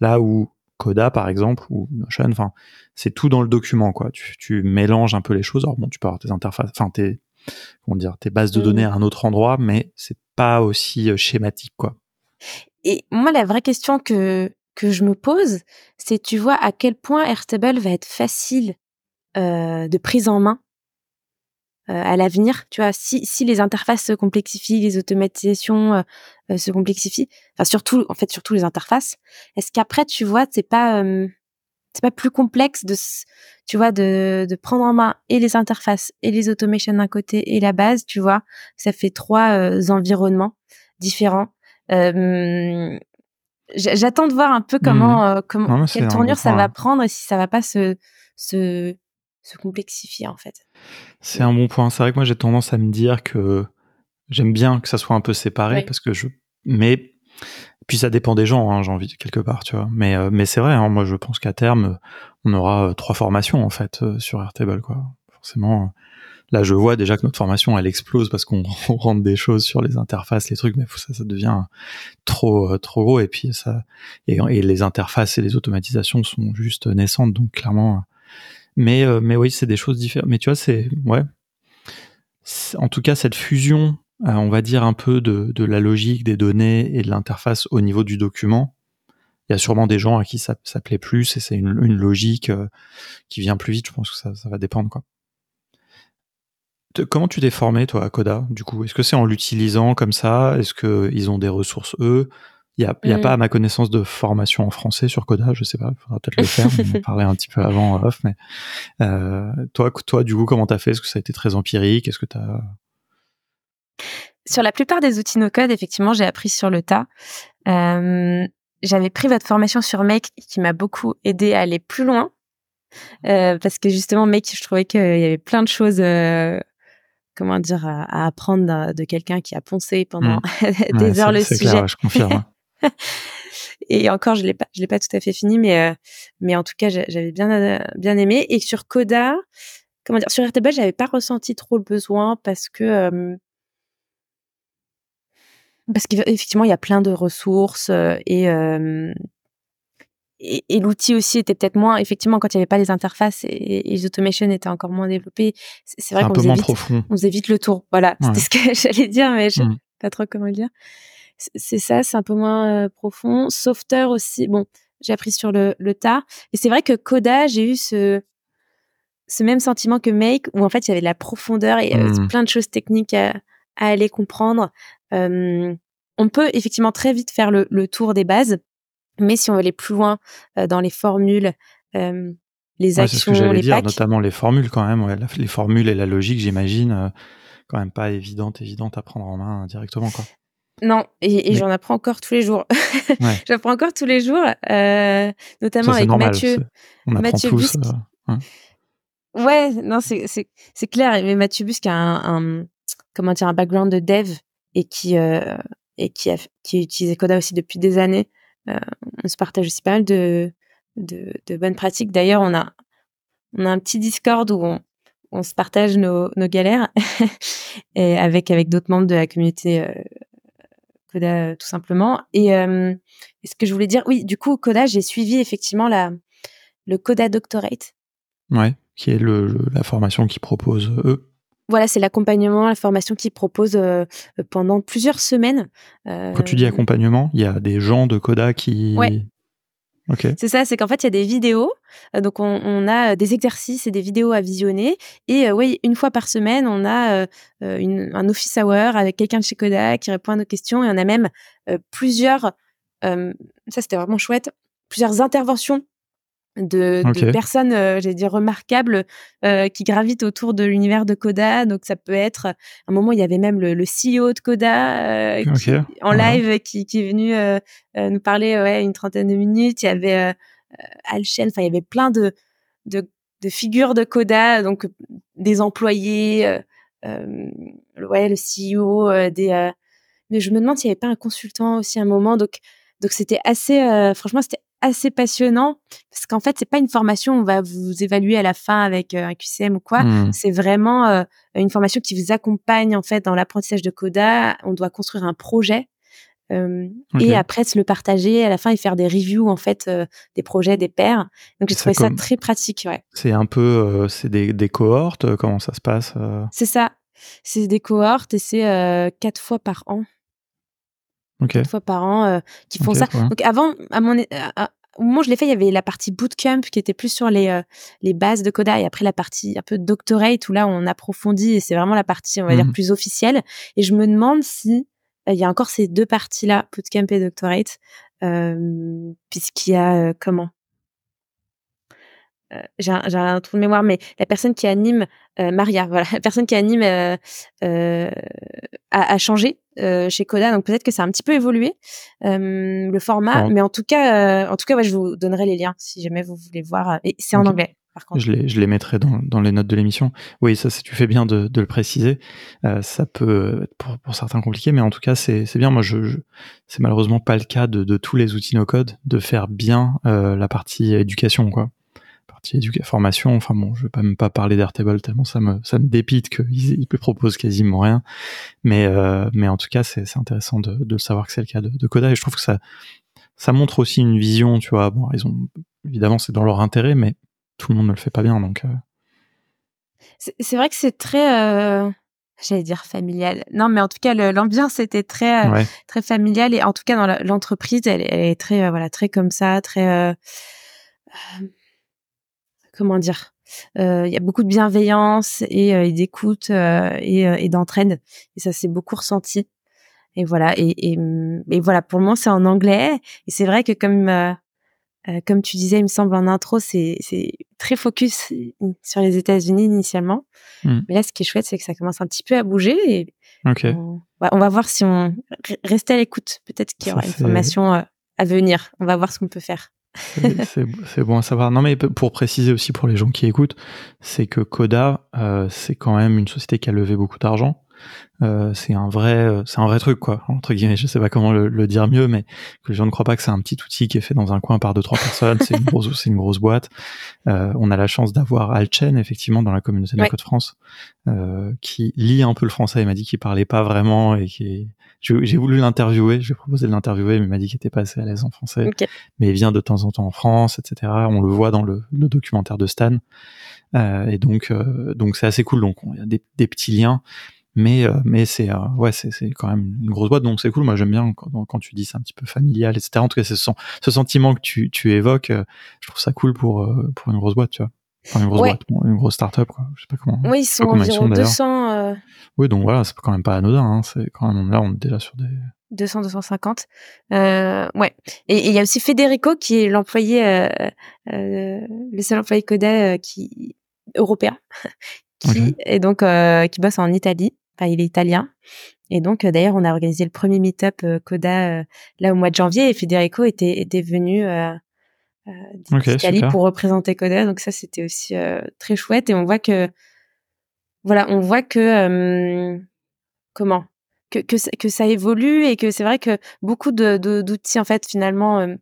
Là où Coda par exemple ou Notion. Enfin, c'est tout dans le document quoi. Tu, tu mélanges un peu les choses. Alors bon, tu peux avoir tes interfaces, enfin tes comment dire, tes bases de données à un autre endroit, mais c'est pas aussi schématique quoi. Et moi, la vraie question que que je me pose, c'est tu vois à quel point Airtable va être facile euh, de prise en main euh, à l'avenir? Tu vois, si, si les interfaces se complexifient, les automatisations euh, se complexifient, enfin surtout, en fait, surtout les interfaces. Est-ce qu'après, tu vois, c'est pas c'est pas plus complexe de tu vois de, de prendre en main et les interfaces et les automations d'un côté et la base tu vois? Ça fait trois environnements différents J'attends de voir un peu comment, mmh. euh, quelle tournure ça va prendre et si ça va pas se, se, se complexifier en fait. C'est un bon point. C'est vrai que moi j'ai tendance à me dire que j'aime bien que ça soit un peu séparé parce que je. Mais puis ça dépend des gens, hein, j'ai envie quelque part, tu vois. Mais euh, mais c'est vrai. Hein, moi je pense qu'à terme on aura euh, trois formations en fait sur Airtable quoi. Forcément Là, je vois déjà que notre formation, elle explose parce qu'on rentre des choses sur les interfaces, les trucs, mais ça, devient trop, euh, trop gros. Et puis ça, et, les interfaces et les automatisations sont juste naissantes, donc clairement. Mais, euh, mais oui, c'est des choses différentes. Mais tu vois, c'est ouais. En tout cas, cette fusion, euh, on va dire un peu de, la logique des données et de l'interface au niveau du document, il y a sûrement des gens à qui ça, ça plaît plus et c'est une, une, logique qui vient plus vite. Je pense que ça, ça va dépendre quoi. Comment tu t'es formé, toi, à Coda, du coup? Est-ce que c'est en l'utilisant comme ça? Est-ce qu'ils ont des ressources, eux? Il n'y a, y a pas, à ma connaissance, de formation en français sur Coda, je sais pas, il faudra peut-être le faire, on en parlait un petit peu avant off, mais euh, toi, toi, du coup, comment t'as fait? Est-ce que ça a été très empirique? Est-ce que t'as... Sur la plupart des outils no-code, effectivement, j'ai appris sur le tas. Euh, j'avais pris votre formation sur Make qui m'a beaucoup aidé à aller plus loin. Euh, parce que justement, Make, je trouvais qu'il y avait plein de choses comment dire, à, apprendre de, quelqu'un qui a poncé pendant mmh. des heures le sujet. Clair, je confirme. et encore, je l'ai pas, je l'ai pas tout à fait fini, mais euh, mais en tout cas, j'avais bien euh, bien aimé. Et sur Coda, comment dire, sur RTB, j'avais pas ressenti trop le besoin parce que euh, parce qu'effectivement, il y a plein de ressources et et, et l'outil aussi était peut-être moins effectivement quand il n'y avait pas les interfaces et, les automations étaient encore moins développées c'est vrai qu'on faisait vite on faisait vite le tour. Voilà c'était ce que j'allais dire mais je sais mmh. pas trop comment le dire. C'est ça c'est un peu moins euh, profond. Softer aussi bon j'ai appris sur le, le tas. Et c'est vrai que Coda j'ai eu ce ce même sentiment que Make où en fait il y avait de la profondeur et mmh. plein de choses techniques à, à aller comprendre. Euh, on peut effectivement très vite faire le, le tour des bases mais si on veut aller plus loin euh, dans les formules, euh, les actions, ce que les dire, notamment les formules quand même, ouais, les formules et la logique, j'imagine, euh, quand même pas évidente, évidente à prendre en main directement, quoi. Non, et, j'en apprends encore tous les jours. J'apprends encore tous les jours, euh, notamment avec Mathieu. On apprend Mathieu tous. Hein. Ouais, non, c'est clair. Mais Mathieu Busque a un, comment dire, un background de dev et qui et qui a qui utilisé Coda aussi depuis des années. Euh, on se partage aussi pas mal de, bonnes pratiques. D'ailleurs, on a, un petit Discord où on, se partage nos, galères avec, d'autres membres de la communauté euh, Coda, tout simplement. Et, euh, ce que je voulais dire, oui, du coup, Coda, j'ai suivi effectivement le Coda Doctorate. Ouais, qui est la formation qu'ils proposent eux voilà, c'est l'accompagnement, la formation qu'ils proposent euh, pendant plusieurs semaines. Quand tu dis euh, accompagnement, il y a des gens de Coda qui. Ouais. C'est ça, c'est qu'en fait, il y a des vidéos. Euh, donc, on, a des exercices et des vidéos à visionner. Et oui, une fois par semaine, on a un office hour avec quelqu'un de chez Coda qui répond à nos questions. Et on a même plusieurs, ça c'était vraiment chouette, plusieurs interventions de, personnes, euh, j'allais dire, remarquables euh, qui gravitent autour de l'univers de Coda. Donc, ça peut être, à un moment, il y avait même le, le CEO de Coda euh, en live qui, qui, est venu nous parler ouais, une trentaine de minutes. Il y avait Alchen, enfin, il y avait plein de, de, de, figures de Coda, donc des employés, ouais, le CEO, des... mais je me demande s'il n'y avait pas un consultant aussi à un moment. Donc, donc c'était assez, franchement, c'était assez passionnant parce qu'en fait c'est pas une formation on va vous évaluer à la fin avec euh, un QCM ou quoi mmh. c'est vraiment euh, une formation qui vous accompagne en fait dans l'apprentissage de Coda on doit construire un projet et après se le partager à la fin et faire des reviews en fait des projets des pairs. Donc j'ai trouvé ça très pratique. Ouais. C'est un peu, c'est des, des, cohortes? Comment ça se passe C'est ça. C'est des cohortes et c'est quatre fois par an. Quatre fois par an qui font ça. Donc avant, à mon, au moment où je l'ai fait, il y avait la partie bootcamp qui était plus sur les, les bases de Coda et après la partie un peu doctorate où là on approfondit et c'est vraiment la partie on va dire mmh plus officielle. Et je me demande si il y a encore ces deux parties-là, bootcamp et doctorate, euh, puisqu'il y a comment? Euh, j'ai un, un, trou de mémoire, mais la personne qui anime Maria, voilà, la personne qui anime a, a, changé chez Coda, donc peut-être que ça a un petit peu évolué le format, mais en tout cas, en tout cas, ouais, je vous donnerai les liens si jamais vous voulez voir. Et c'est en anglais. Je les, je les mettrai dans, dans les notes de l'émission. Oui, ça, tu fais bien de, de le préciser. Euh, ça peut être pour, pour, certains compliqué, mais en tout cas, c'est bien. Moi, je, je c'est malheureusement pas le cas de, de, tous les outils no-code de faire bien euh, la partie éducation, quoi. Partie éducation, formation. Enfin bon, je vais pas même pas parler d'Airtable tellement ça me, ça me dépite qu'ils ils proposent quasiment rien. Mais, euh, mais en tout cas, c'est intéressant de, de savoir que c'est le cas de, de Coda et je trouve que ça, ça montre aussi une vision, tu vois. Bon, ils ont, évidemment, c'est dans leur intérêt, mais tout le monde ne le fait pas bien. Donc, euh. c'est vrai que c'est très, euh, j'allais dire familial. Non, mais en tout cas, l'ambiance était très, euh, très familiale et en tout cas dans l'entreprise, elle, est très, voilà, très comme ça, très, comment dire. Il y a beaucoup de bienveillance et, d'écoute et, et d'entraide et ça s'est beaucoup ressenti et voilà et, et, voilà pour le moment c'est en anglais et c'est vrai que comme euh, comme tu disais, il me semble en intro, c'est très focus sur les États-Unis initialement. Hmm. Mais là, ce qui est chouette, c'est que ça commence un petit peu à bouger. Et on, va voir si on reste à l'écoute. Peut-être qu'il y aura une formation euh, à venir. On va voir ce qu'on peut faire. c'est bon à savoir. Non, mais pour préciser aussi pour les gens qui écoutent, c'est que Coda, euh, c'est quand même une société qui a levé beaucoup d'argent. Euh, c'est un vrai, euh, c'est un vrai truc quoi. Entre guillemets, je sais pas comment le, dire mieux, mais que les gens ne croient pas que c'est un petit outil qui est fait dans un coin par deux trois personnes. c'est une grosse, c'est une grosse boîte. Euh, on a la chance d'avoir Alchen effectivement dans la communauté de la Côte France, euh, qui lit un peu le français. Il m'a dit qu'il parlait pas vraiment et qui j'ai voulu l'interviewer, je lui ai proposé de l'interviewer, mais il m'a dit qu'il était pas assez à l'aise en français. Mais il vient de temps en temps en France, etc. On le voit dans le, le documentaire de Stan. Euh, et donc, donc c'est assez cool. Donc, il y a des, des petits liens mais euh, mais c'est euh, ouais c'est quand même une grosse boîte donc c'est cool moi j'aime bien quand, quand, tu dis c'est un petit peu familial etc en tout cas ce, ce sentiment que tu tu évoques euh, je trouve ça cool pour pour une grosse boîte tu vois enfin une grosse boîte une grosse start-up quoi je sais pas comment. Oui ils sont environ 200 oui donc voilà c'est quand même pas anodin hein, c'est quand même là on est déjà sur des 200 250 euh, ouais. Et il y a aussi Federico qui est l'employé euh, le seul employé Coda qui européen qui est donc qui bosse en Italie. Il est italien. Et donc, euh, d'ailleurs, on a organisé le premier meet-up euh, Coda euh, là au mois de janvier et Federico était, était venu d'Italie pour représenter Coda. Donc ça, c'était aussi très chouette. Et on voit que, voilà, on voit que, comment que, que, que, ça évolue et que c'est vrai que beaucoup d'outils, de, d'outils en fait, finalement,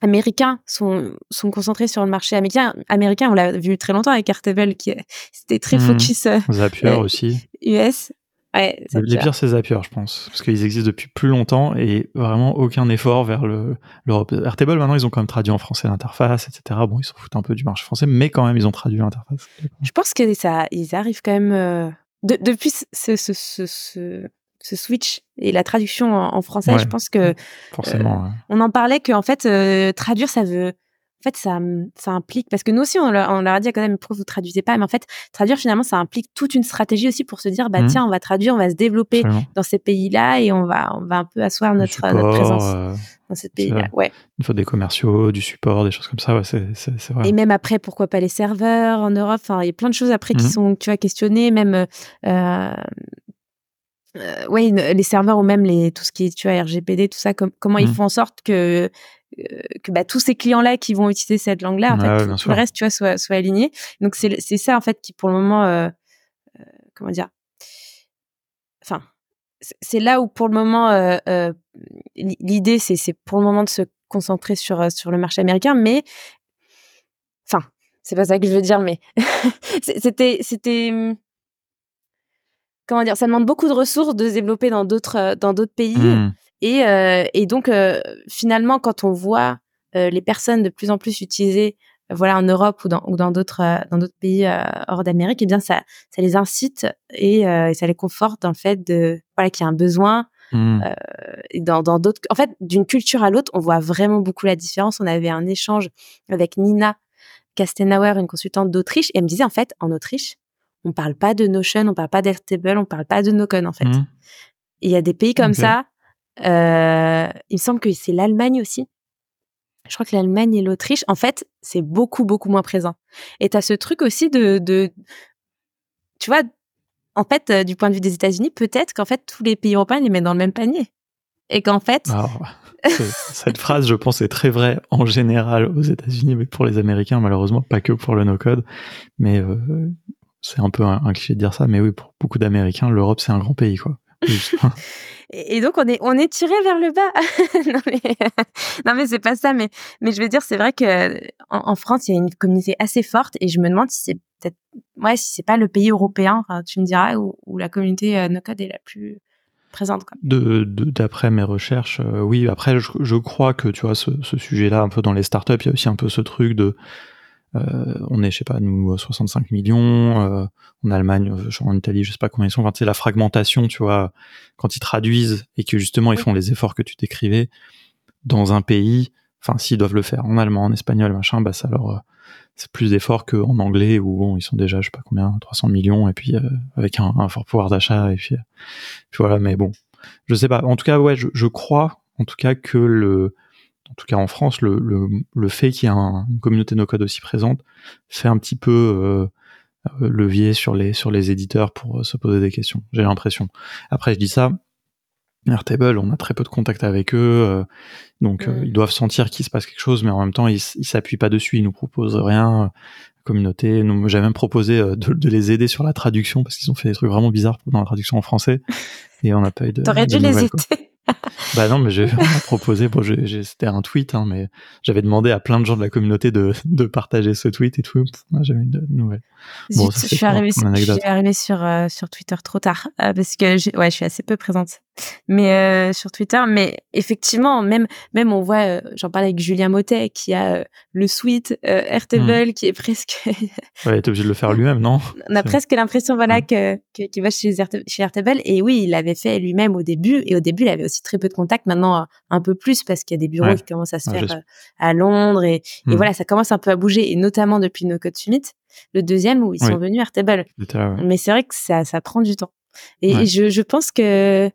américains sont, sont concentrés sur le marché américain. Américain, on l'a vu très longtemps avec Airtable, qui c'était très mmh. focus. Zapier aussi. US. Ouais, les pires, c'est Zapier, je pense, parce qu'ils existent depuis plus longtemps et vraiment aucun effort vers le l'Europe. Airtable, maintenant, ils ont quand même traduit en français l'interface, etc. Bon, ils s'en foutent un peu du marché français, mais quand même, ils ont traduit l'interface. Je pense que ça, ils arrivent quand même. Euh, depuis ce, ce, ce, ce switch et la traduction en, français, je pense que forcément, euh, on en parlait que en fait euh, traduire ça veut en fait ça ça implique parce que nous aussi on leur, on leur a dit quand même pourquoi vous traduisez pas? Mais en fait traduire finalement ça implique toute une stratégie aussi pour se dire bah mmh. tiens on va traduire on va se développer dans ces pays-là et on va on va un peu asseoir notre, notre présence euh, dans ces pays-là. ouais. Il faut des commerciaux du support des choses comme ça ouais c'est c'est vrai. Et même après pourquoi pas les serveurs en Europe? Enfin il y a plein de choses après qui mmh. sont tu vois questionnées même euh, euh, oui, les serveurs ou même les tout ce qui est tu vois RGPD, tout ça, comment ils mmh. font en sorte que euh, que bah, tous ces clients-là qui vont utiliser cette langue-là, en fait, tout, le reste, tu vois, soit, soit aligné. Donc c'est ça en fait qui pour le moment, euh, euh comment dire, enfin, c'est là où pour le moment l'idée c'est c'est pour le moment de se concentrer sur sur le marché américain, mais enfin, c'est pas ça que je veux dire, mais c'était c'était comment dire, ça demande beaucoup de ressources de se développer dans d'autres euh, dans d'autres pays. Mmh. Et, et donc finalement, quand on voit les personnes de plus en plus utiliser voilà en Europe ou dans ou dans d'autres dans d'autres pays hors d'Amérique, et eh bien ça ça les incite et, ça les conforte dans le fait de voilà qu'il y a un besoin. Mmh. et dans dans d'autres, en fait, d'une culture à l'autre, on voit vraiment beaucoup la différence. On avait un échange avec Nina Kastenauer, une consultante d'Autriche, et elle me disait en fait en Autriche, on parle pas de Notion, on parle pas d'Airtable, on parle pas de Nocon en fait. Mmh. Il y a des pays comme ça. Euh, il me semble que c'est l'Allemagne aussi. Je crois que l'Allemagne et l'Autriche, en fait, c'est beaucoup beaucoup moins présent. Et tu as ce truc aussi de, de tu vois, en fait, euh, du point de vue des États-Unis, peut-être qu'en fait tous les pays européens les mettent dans le même panier et qu'en fait. cette phrase, je pense, est très vraie en général aux États-Unis, mais pour les Américains, malheureusement, pas que pour le no-code. Mais euh, c'est un peu un, cliché de dire ça, mais oui, pour beaucoup d'Américains, l'Europe c'est un grand pays, quoi. et donc on est on est tiré vers le bas. non mais non mais c'est pas ça, mais mais je veux dire c'est vrai que en, France il y a une communauté assez forte et je me demande si c'est peut-être ouais si c'est pas le pays européen, tu me diras où, la communauté euh, no code est la plus présente. Quoi. De d'après mes recherches, euh, oui. Après je, je, crois que tu vois ce, ce sujet-là un peu dans les startups, il y a aussi un peu ce truc de euh, on est, je sais pas, nous 65 millions. Euh, en Allemagne, euh, en Italie, je sais pas combien ils sont. Enfin, c'est la fragmentation, tu vois, quand ils traduisent et que justement ils font les efforts que tu décrivais dans un pays. Enfin, s'ils doivent le faire en allemand, en espagnol, machin, bah ça leur c'est plus d'efforts qu'en anglais où bon ils sont déjà je sais pas combien 300 millions et puis avec un, fort pouvoir d'achat et puis, voilà mais bon je sais pas en tout cas ouais je, je crois en tout cas que le en tout cas en France, le, le, fait qu'il y ait une communauté no-code aussi présente fait un petit peu euh, euh, levier sur les, sur les éditeurs pour euh, se poser des questions. J'ai l'impression. Après, je dis ça, Airtable, on a très peu de contact avec eux, donc ils doivent sentir qu'il se passe quelque chose, mais en même temps, ils, s'appuient pas dessus, ils nous proposent rien. Communauté, nous, j'ai même proposé de, de, les aider sur la traduction parce qu'ils ont fait des trucs vraiment bizarres dans la traduction en français et on n'a pas eu de. T'aurais dû les aider. bah non, mais j'ai proposé, bon, c'était un tweet, hein, mais j'avais demandé à plein de gens de la communauté de, de partager ce tweet et tout. Moi, j'avais une nouvelle. Bon, je, suis arrivée, sur, je suis arrivée sur, euh, sur Twitter trop tard euh, parce que ouais, je suis assez peu présente. Mais euh, sur Twitter, mais effectivement, même même on voit, j'en parlais avec Julien Motet qui a le suite Airtable hmm. qui est presque. ouais, il est obligé de le faire lui-même, non? On a presque l'impression, voilà, que qu'il va chez, chez Airtable. Et oui, il l'avait fait lui-même au début. Et au début, il avait aussi très peu de contacts. Maintenant, un peu plus parce qu'il y a des bureaux qui commencent à se faire à Londres et, et, hmm. voilà, ça commence un peu à bouger. Et notamment depuis No Code Summit, le deuxième où ils sont venus Airtable. Mais c'est vrai que ça, ça prend du temps. Et, je, je, pense que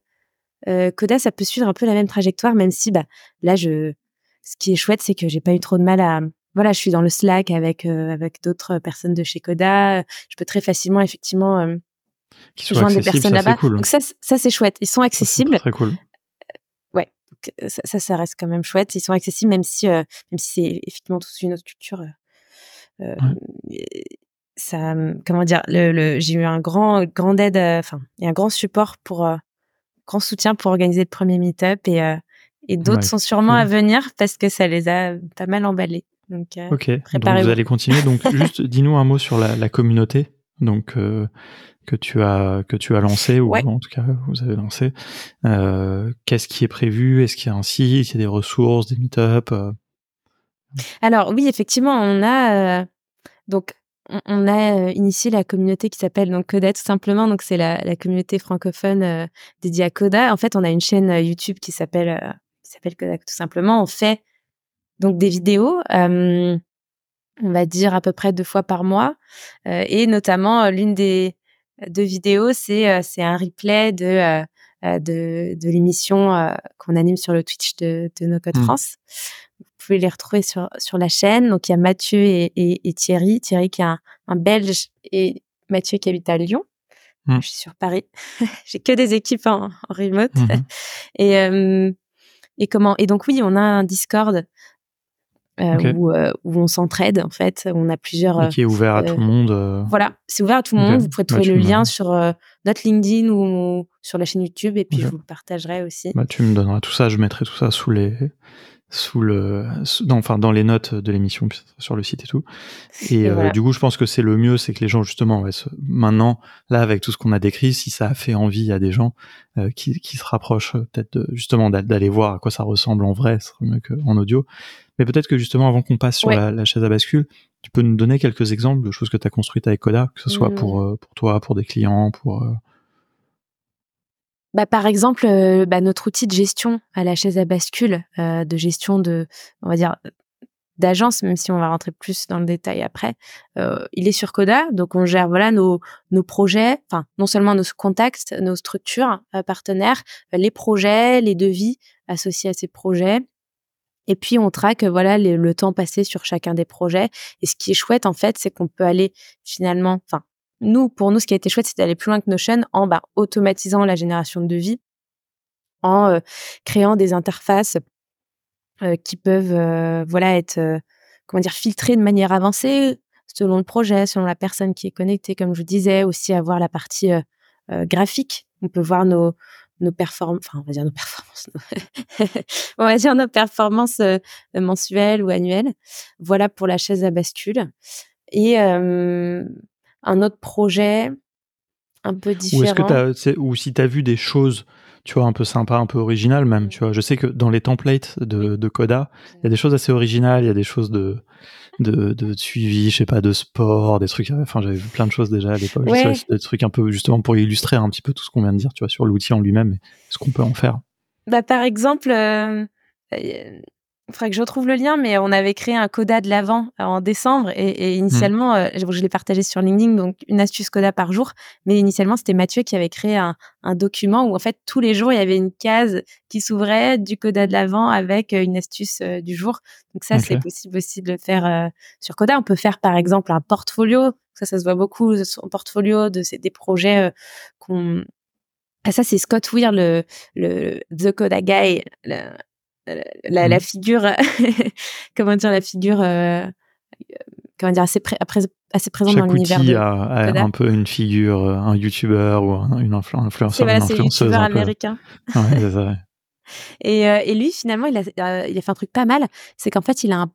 euh, Coda, ça peut suivre un peu la même trajectoire, même si bah là, je, ce qui est chouette, c'est que j'ai pas eu trop de mal à voilà, je suis dans le Slack avec euh, avec d'autres personnes de chez Coda. Je peux très facilement effectivement euh, joindre des personnes là-bas. Donc ça, ça c'est chouette. Ils sont accessibles. très cool. Ça, ça reste quand même chouette. Ils sont accessibles même si même si c'est effectivement toute une autre culture. Euh, ça, comment dire, le, j'ai eu un grand, grand aide, euh, enfin, et un grand support pour, euh, grand soutien pour organiser le premier meet-up et, et d'autres sont sûrement à venir parce que ça les a pas mal emballés. Donc, ok. Donc vous allez continuer. Donc juste dis-nous un mot sur la, la communauté. Donc que tu as que tu as lancé ou en tout cas vous avez lancé. Euh, Qu'est-ce qui est prévu? Est-ce qu'il y a un site, il y a des ressources, des meet-up alors oui, effectivement, on a euh, donc on, a euh, initié la communauté qui s'appelle donc Coda tout simplement. Donc c'est la, communauté francophone euh, dédiée à Coda. En fait, on a une chaîne YouTube qui s'appelle qui s'appelle Coda tout simplement. On fait donc des vidéos. on va dire à peu près deux fois par mois et notamment l'une des deux vidéos c'est c'est un replay de de, de l'émission qu'on anime sur le Twitch de, de No Code mmh. France pouvez les retrouver sur, sur la chaîne. Donc, il y a Mathieu et, et, Thierry. Thierry qui est un, un, Belge et Mathieu qui habite à Lyon. Mmh. Je suis sur Paris. J'ai que des équipes en, en remote. Mmh. et, euh, et comment Et donc, oui, on a un Discord euh, où, euh, où, on s'entraide en fait. On a plusieurs. Et qui est ouvert à tout le monde. Voilà, c'est ouvert à tout le monde. Vous pourrez bah, trouver le lien sur notre LinkedIn ou sur la chaîne YouTube et puis je vous le partagerai aussi. Bah, tu me donneras tout ça, je mettrai tout ça sous les sous le dans, enfin dans les notes de l'émission sur le site et tout. Et, euh, du coup je pense que c'est le mieux c'est que les gens justement maintenant là avec tout ce qu'on a décrit si ça a fait envie à des gens euh, qui, qui se rapprochent euh, peut-être justement d'aller voir à quoi ça ressemble en vrai ce serait mieux qu'en audio. Mais peut-être que justement avant qu'on passe sur la, chaise à bascule tu peux nous donner quelques exemples de choses que tu as construites avec Coda que ce soit mmh. pour pour toi pour des clients pour bah, par exemple, euh, bah, notre outil de gestion à la chaise à bascule, euh, de gestion de, on va dire, d'agence, même si on va rentrer plus dans le détail après, euh, il est sur Coda, donc on gère voilà nos nos projets, enfin non seulement nos contacts, nos structures partenaires, les projets, les devis associés à ces projets, et puis on traque voilà le temps passé sur chacun des projets. Et ce qui est chouette en fait, c'est qu'on peut aller finalement, enfin nous, pour nous, ce qui a été chouette, c'est d'aller plus loin que Notion en bah, automatisant la génération de devis, en euh, créant des interfaces euh, qui peuvent euh, voilà être comment dire filtrées de manière avancée selon le projet, selon la personne qui est connectée, comme je vous disais, aussi avoir la partie graphique. On peut voir nos nos performances, enfin on va dire nos performances, on va dire nos performances mensuelles ou annuelles. Voilà pour la chaise à bascule. Et un autre projet un peu différent. Ou, est-ce que ou si tu as vu des choses, tu vois, un peu sympa, un peu originales même, tu vois. Je sais que dans les templates de, de Coda, il y a des choses assez originales, il y a des choses de, de, de, suivi, je sais pas, de sport, des trucs, enfin, j'avais vu plein de choses déjà à l'époque. Des trucs un peu, justement, pour illustrer un petit peu tout ce qu'on vient de dire, tu vois, sur l'outil en lui-même et ce qu'on peut en faire. Bah, par exemple, euh, il faudrait que je retrouve le lien, mais on avait créé un coda de l'avant euh, en décembre et, initialement, mmh. euh, je, l'ai partagé sur LinkedIn, donc une astuce coda par jour. Mais initialement, c'était Mathieu qui avait créé un, document où en fait tous les jours il y avait une case qui s'ouvrait du coda de l'avant avec euh, une astuce du jour. Donc ça, c'est possible aussi de le faire sur coda. On peut faire par exemple un portfolio. Ça, ça se voit beaucoup son portfolio de des projets qu'on ah, ça, c'est Scott Weir, le, le The Coda Guy, la, la, mmh. figure, comment dire, la figure, euh, comment dire, assez, assez présente dans l'univers de a, a un peu une figure, euh, un youtubeur ou une voilà, une influenceuse. Américain. ouais, c'est ça. Et, euh, et, lui, finalement, il a, il a fait un truc pas mal. C'est qu'en fait, il a un,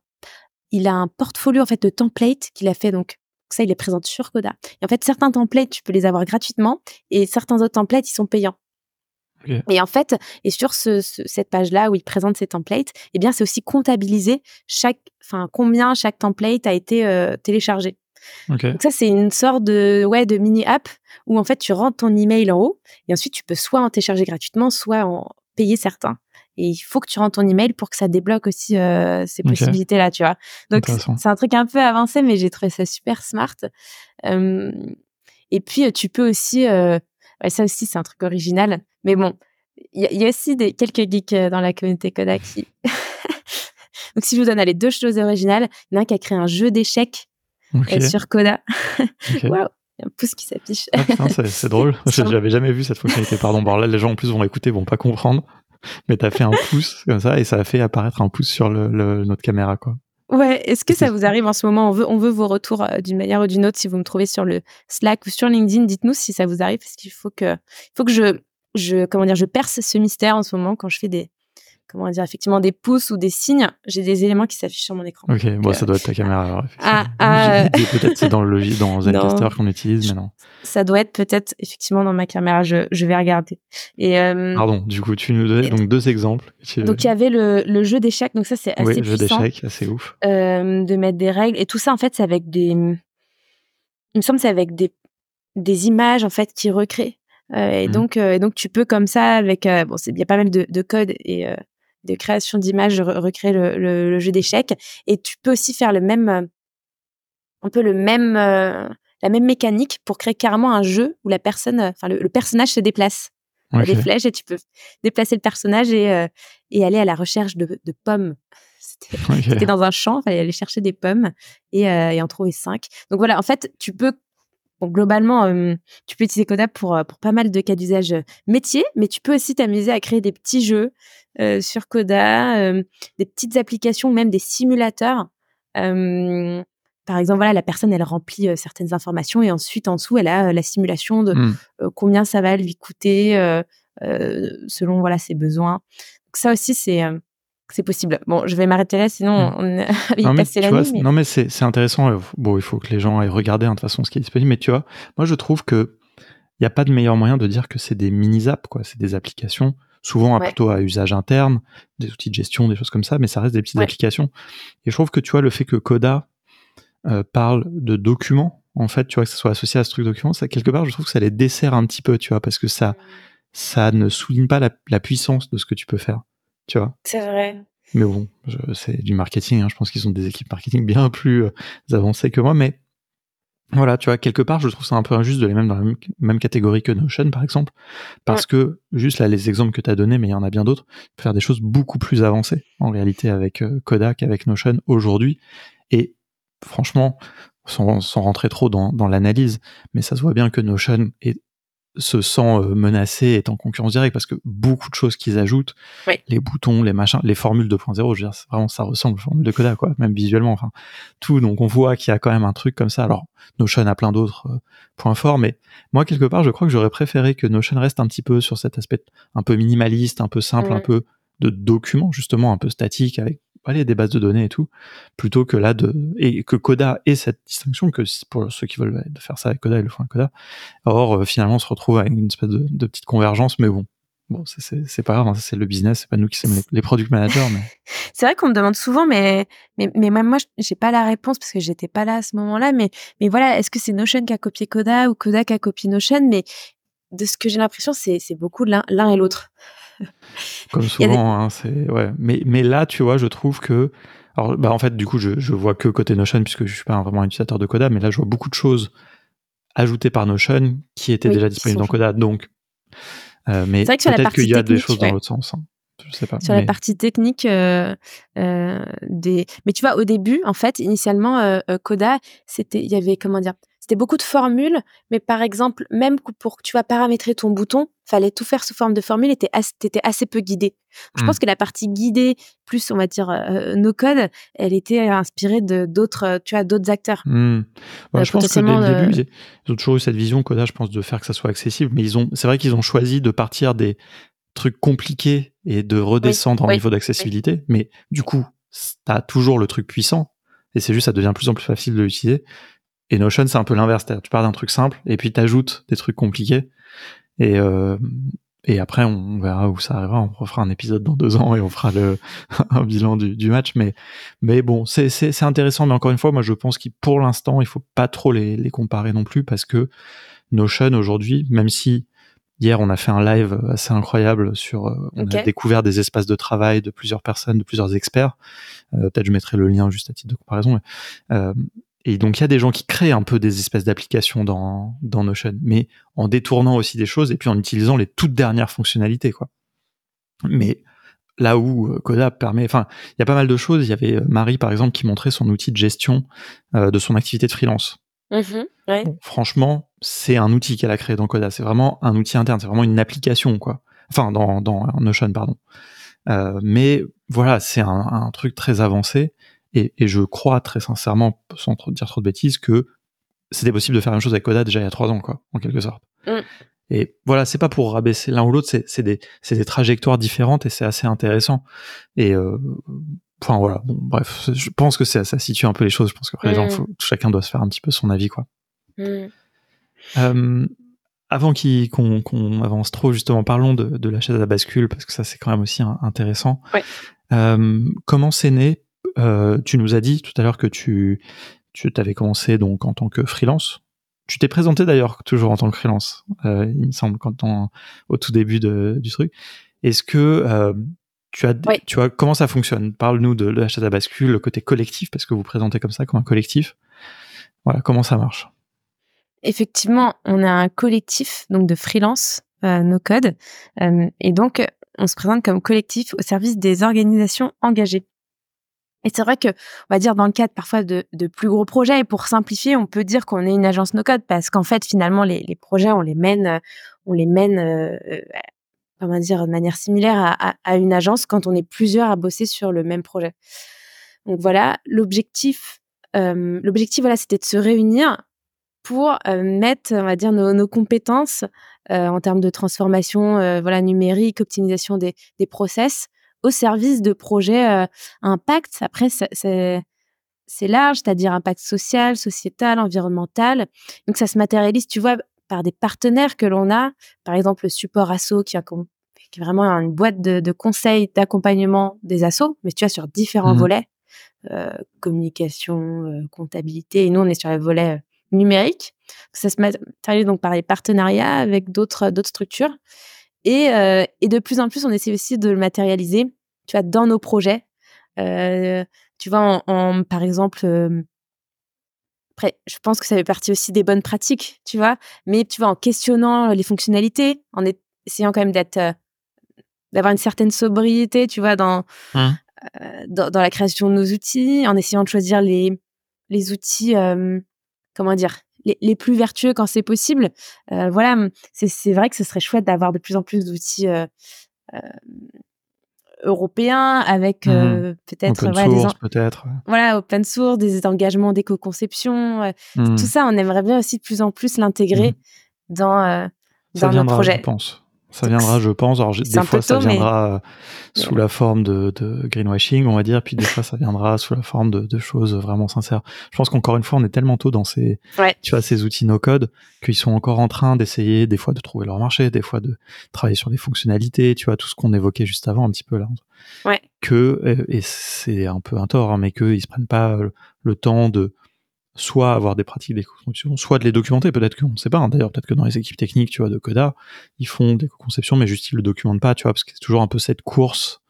il a un portfolio en fait de templates qu'il a fait donc. Ça, il les présente sur Coda. Et en fait, certains templates, tu peux les avoir gratuitement et certains autres templates, ils sont payants. Et en fait, et sur ce, cette page-là où il présente ses templates, eh bien, c'est aussi comptabilisé chaque, enfin, combien chaque template a été euh, téléchargé. Donc ça, c'est une sorte de, ouais, de mini app où en fait, tu rentres ton email en haut et ensuite tu peux soit en télécharger gratuitement, soit en payer certains. Et il faut que tu rentres ton email pour que ça débloque aussi euh, ces possibilités-là, tu vois. Donc c'est un truc un peu avancé, mais j'ai trouvé ça super smart. et puis tu peux aussi ça aussi, c'est un truc original. Mais bon, il y, a aussi des, quelques geeks euh, dans la communauté Kodak qui... Donc, si je vous donne les deux choses originales, il y en a un qui a créé un jeu d'échecs euh, sur Koda. Waouh, il y a un pouce qui s'affiche. Ah, c'est drôle. J'avais jamais vu cette fonctionnalité. Pardon. Bon, là, les gens en plus vont écouter, vont pas comprendre. Mais tu as fait un pouce comme ça et ça a fait apparaître un pouce sur le, notre caméra, quoi. Ouais, est-ce que ça vous arrive en ce moment? On veut, on veut vos retours euh, d'une manière ou d'une autre. Si vous me trouvez sur le Slack ou sur LinkedIn, dites-nous si ça vous arrive parce qu'il faut que, il faut que je, je, comment dire, je perce ce mystère en ce moment quand je fais des, comment dire, effectivement des pouces ou des signes, j'ai des éléments qui s'affichent sur mon écran. Ok, bon, ça doit être ta caméra alors. Ah, ah peut-être c'est dans le logis, dans Zencaster qu'on utilise, mais non. Ça doit être peut-être effectivement dans ma caméra. Je, je vais regarder. Et euh, pardon, du coup, tu nous donnais donc deux exemples. Donc il y avait le, le jeu d'échecs, donc ça c'est assez oui, jeu d'échecs, assez ouf. Euh, de mettre des règles et tout ça en fait c'est avec des, il me semble c'est avec des des images en fait qui recréent. Euh, et mmh. donc, euh, donc tu peux comme ça avec bon, il y a pas mal de, de code et de création d'images, recréer le, le, jeu d'échecs. Et tu peux aussi faire le même, euh, un peu le même, euh, la même mécanique pour créer carrément un jeu où la personne, enfin le, personnage se déplace. Okay. Des flèches et tu peux déplacer le personnage et, euh, et aller à la recherche de, de pommes. C'était dans un champ, il fallait aller chercher des pommes et, et en trouver cinq. Donc voilà, en fait, tu peux globalement, tu peux utiliser Coda pour, pour pas mal de cas d'usage métier, mais tu peux aussi t'amuser à créer des petits jeux sur Coda, des petites applications, même des simulateurs. par exemple, voilà, la personne, elle remplit certaines informations et ensuite, en dessous, elle a la simulation de mmh. combien ça va lui coûter selon voilà ses besoins. Donc ça aussi, c'est c'est possible. Bon, je vais m'arrêter là, sinon mmh. on il non, la nuit. Non, mais c'est intéressant. Bon, il faut que les gens aient regardé hein, de toute façon ce qui est disponible. Mais tu vois, moi je trouve que il n'y a pas de meilleur moyen de dire que c'est des mini-apps, quoi. C'est des applications, souvent plutôt à usage interne, des outils de gestion, des choses comme ça, mais ça reste des petites applications. Et je trouve que tu vois, le fait que Coda euh, parle de documents, en fait, tu vois, que ça soit associé à ce truc document, ça, quelque part, je trouve que ça les dessert un petit peu, tu vois, parce que ça, ça ne souligne pas la puissance de ce que tu peux faire tu vois. C'est vrai. Mais bon, c'est du marketing. Hein. Je pense qu'ils ont des équipes marketing bien plus euh, avancées que moi. Mais voilà, tu vois, quelque part, je trouve ça un peu injuste de les mettre dans la même, catégorie que Notion, par exemple. Parce que, juste là, les exemples que tu as donnés, mais il y en a bien d'autres, faire des choses beaucoup plus avancées, en réalité, avec euh, Kodak, avec Notion, aujourd'hui. Et franchement, sans, sans rentrer trop dans, dans l'analyse, mais ça se voit bien que Notion est se sent euh, menacé, est en concurrence directe parce que beaucoup de choses qu'ils ajoutent, les boutons, les machins, les formules 2.0, je veux dire, vraiment ça ressemble aux formules de Coda, quoi, même visuellement, enfin tout. Donc on voit qu'il y a quand même un truc comme ça. Alors Notion a plein d'autres euh, points forts, mais moi quelque part, je crois que j'aurais préféré que Notion reste un petit peu sur cet aspect un peu minimaliste, un peu simple, un peu de document justement, un peu statique avec aller des bases de données et tout, plutôt que là de et que Coda ait cette distinction que pour ceux qui veulent faire ça avec Coda ils le font avec Coda. Or euh, finalement on se retrouve avec une espèce de, petite convergence, mais bon. Bon, c'est pas grave, hein, c'est le business, c'est pas nous qui sommes les, product managers. C'est vrai qu'on me demande souvent, mais, mais, mais même moi, j'ai pas la réponse parce que j'étais pas là à ce moment-là. Mais, mais voilà, est-ce que c'est Notion qui a copié Coda ou Coda qui a copié Notion? Mais de ce que j'ai l'impression, c'est beaucoup l'un et l'autre. Comme souvent, hein, c'est ouais. Mais mais là, tu vois, je trouve que alors bah en fait, du coup, je je vois que côté Notion puisque je suis pas vraiment un utilisateur de Coda, mais là, je vois beaucoup de choses ajoutées par Notion qui étaient déjà disponibles dans Coda. Donc, euh, mais peut-être qu'il y a des choses dans l'autre sens. Hein. Je sais pas, sur la partie technique euh, euh, des. Mais tu vois, au début, en fait, initialement, euh Coda, c'était, il y avait comment dire, c'était beaucoup de formules, mais par exemple, même pour que tu vas paramétrer ton bouton, fallait tout faire sous forme de formule, et t'étais assez peu guidé. Je pense mmh. que la partie guidée, plus on va dire euh, no code, elle était inspirée de d'autres, tu vois, d'autres acteurs. Mmh. Euh, je pense que dès le début, ils ont toujours eu cette vision Coda, je pense, de faire que ça soit accessible, mais ils ont, c'est vrai qu'ils ont choisi de partir des trucs compliqués et de redescendre en niveau d'accessibilité, mais du coup, t'as toujours le truc puissant, et c'est juste ça devient de plus en plus facile de l'utiliser. Et Notion, c'est un peu l'inverse. Tu pars d'un truc simple et puis t'ajoutes des trucs compliqués. Et, euh, et après, on verra où ça arrivera. On refera un épisode dans deux ans et on fera le, un bilan du, du match. Mais, mais bon, c'est, intéressant. Mais encore une fois, moi, je pense qu'il pour l'instant, il faut pas trop les, les comparer non plus parce que Notion aujourd'hui, même si Hier, on a fait un live assez incroyable sur. Euh, on a découvert des espaces de travail de plusieurs personnes, de plusieurs experts. Euh, peut-être je mettrai le lien juste à titre de comparaison. Euh, et donc il y a des gens qui créent un peu des espèces d'applications dans, dans Notion, mais en détournant aussi des choses et puis en utilisant les toutes dernières fonctionnalités, quoi. Mais là où euh, Coda permet, enfin, il y a pas mal de choses. Il y avait euh, Marie par exemple qui montrait son outil de gestion euh, de son activité de freelance. Mmh franchement, c'est un outil qu'elle a créé dans Coda. C'est vraiment un outil interne. C'est vraiment une application, quoi. Enfin, dans, dans Notion, pardon. mais voilà, c'est un, un, truc très avancé et, et, je crois très sincèrement, sans trop dire trop de bêtises, que c'était possible de faire la même chose avec Coda déjà il y a trois ans, quoi, en quelque sorte. Mm. Et voilà, c'est pas pour rabaisser l'un ou l'autre, c'est des, des trajectoires différentes et c'est assez intéressant. Et euh, enfin voilà, bon, bref, je pense que ça, ça situe un peu les choses. Je pense que mm. faut, chacun doit se faire un petit peu son avis, quoi. Mm. Euh, avant qu'on avance trop, justement, parlons de, de l'achat de la bascule, parce que ça, c'est quand même aussi intéressant. Ouais. Euh, comment c'est né euh, tu nous as dit tout à l'heure que tu tu t'avais commencé donc en tant que freelance. Tu t'es présenté d'ailleurs toujours en tant que freelance, euh, il me semble, quand on, au tout début de, du truc. Est-ce que euh, tu as, tu vois, comment ça fonctionne? Parle-nous de l'achat à bascule, le côté collectif, parce que vous présentez comme ça, comme un collectif. Voilà, comment ça marche? Effectivement, on a un collectif donc de freelance, euh, no code, et donc on se présente comme collectif au service des organisations engagées. Et c'est vrai que, on va dire, dans le cadre parfois de, de plus gros projets, et pour simplifier, on peut dire qu'on est une agence no-code parce qu'en fait, finalement, les, les, projets, on les mène, on les mène, euh, comment dire, de manière similaire à, à, une agence quand on est plusieurs à bosser sur le même projet. Donc voilà, l'objectif, euh, l'objectif, voilà, c'était de se réunir pour euh, mettre, on va dire, nos, nos compétences euh, en termes de transformation, euh, voilà, numérique, optimisation des, des process au service de projets euh, impact. Après, c'est c'est large, c'est-à-dire impact social, sociétal, environnemental. Donc ça se matérialise, tu vois, par des partenaires que l'on a, par exemple le support asso qui, a, qui est vraiment une boîte de, de conseils, d'accompagnement des assos, mais tu vois sur différents mmh. volets, euh, communication, euh, comptabilité. Et nous, on est sur le volet euh, numérique. Ça se matérialise donc par les partenariats avec d'autres d'autres structures. Et, euh, et de plus en plus, on essaie aussi de le matérialiser, tu vois, dans nos projets. Euh, tu vois, en, en par exemple, euh, après, je pense que ça fait partie aussi des bonnes pratiques, tu vois, mais tu vois, en questionnant les fonctionnalités, en essayant quand même d'être, d'avoir une certaine sobriété, tu vois, dans, mmh. dans, dans la création de nos outils, en essayant de choisir les les outils, comment dire, les, les, plus vertueux quand c'est possible. Euh, voilà, c'est vrai que ce serait chouette d'avoir de plus en plus d'outils euh, euh, européens avec mmh. peut-être voilà, source, peut-être voilà open source, des engagements d'éco-conception. Mmh. Tout ça, on aimerait bien aussi de plus en plus l'intégrer mmh. dans dans nos projets. Je pense. Ça viendra, je pense. Alors, des fois, tôt, ça viendra mais... sous la forme de, de, greenwashing, on va dire, puis des fois, ça viendra sous la forme de, de, choses vraiment sincères. Je pense qu'encore une fois, on est tellement tôt dans ces, ouais. tu vois, ces outils no-code qu'ils sont encore en train d'essayer, des fois, de trouver leur marché, des fois, de travailler sur des fonctionnalités, tu vois, tout ce qu'on évoquait juste avant, un petit peu là. Ouais. Que, et c'est un peu un tort, hein, mais qu'ils se prennent pas le temps de soit avoir des pratiques d'éco-conception, soit de les documenter. Peut-être qu'on ne sait pas. Hein. D'ailleurs, peut-être que dans les équipes techniques, tu vois, de Coda, ils font des conceptions, mais juste ils le documentent pas, tu vois, parce que c'est toujours un peu cette course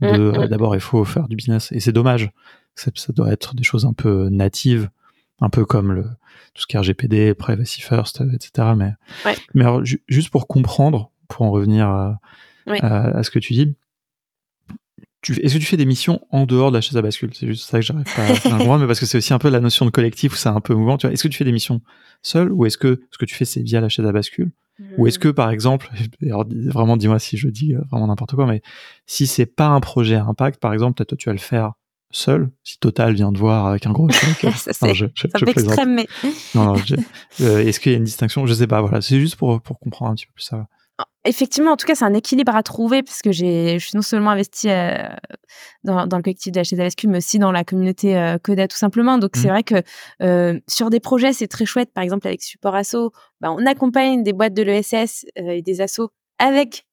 de Mmh, euh, d'abord il faut faire du business. Et c'est dommage. Ça, ça, doit être des choses un peu natives, un peu comme le tout ce qui est RGPD, Privacy First, etc. Mais, ouais. mais alors, ju juste pour comprendre, pour en revenir à, ouais. à, à ce que tu dis, est-ce que tu fais des missions en dehors de la chaise à bascule? C'est juste ça que j'arrive pas à comprendre, mais parce que c'est aussi un peu la notion de collectif où c'est un peu mouvant. Tu vois, est-ce que tu fais des missions seul ou est-ce que ce que tu fais c'est via la chaise à bascule? Mmh. Ou est-ce que par exemple, alors vraiment dis-moi si je dis vraiment n'importe quoi, mais si c'est pas un projet à impact, par exemple, peut-être tu vas le faire seul, si Total vient de voir avec un gros chèque. ça un peu extrême, mais... non, non, euh, est-ce qu'il y a une distinction? Je sais pas, voilà, c'est juste pour, pour comprendre un petit peu plus ça. Effectivement, en tout cas, c'est un équilibre à trouver parce que j'ai, je suis non seulement investie euh, dans, dans, le collectif de la chaise à bascule, mais aussi dans la communauté euh, Coda tout simplement. Donc, mmh. c'est vrai que euh, sur des projets, c'est très chouette. Par exemple, avec Support Asso, bah, on accompagne des boîtes de l'ESS et des assos avec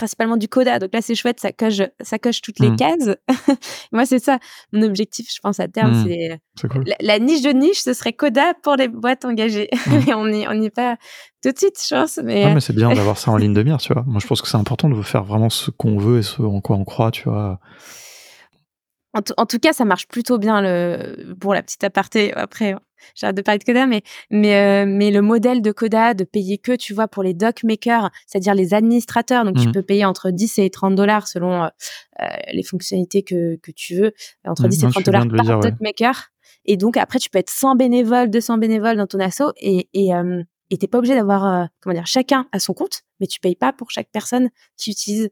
principalement du coda. Donc là, c'est chouette, ça coche, ça coche toutes les mmh. cases. Moi, c'est ça mon objectif, je pense, à terme. Mmh. C'est cool. la, la, niche de niche, ce serait coda pour les boîtes engagées. Mmh. on n'y on est pas tout de suite, je pense. Mais, ah, mais c'est bien d'avoir ça en ligne de mire, tu vois. Moi, je pense que c'est important de faire vraiment ce qu'on veut et ce en quoi on croit, tu vois. En, en, tout cas, ça marche plutôt bien le, pour la petite aparté. Après, j'arrête de parler de Coda, mais, mais, euh, mais le modèle de Coda de payer que, tu vois, pour les doc makers, c'est-à-dire les administrateurs, donc mmh. tu peux payer entre 10 et 30 dollars selon euh, les fonctionnalités que, que tu veux, entre mmh, 10 et 30 dollars par dire, doc ouais. maker. Et donc, après, tu peux être 100 bénévoles, 200 bénévoles dans ton asso et, et, euh, et t'es pas obligé d'avoir, euh, comment dire, chacun à son compte, mais tu payes pas pour chaque personne qui utilise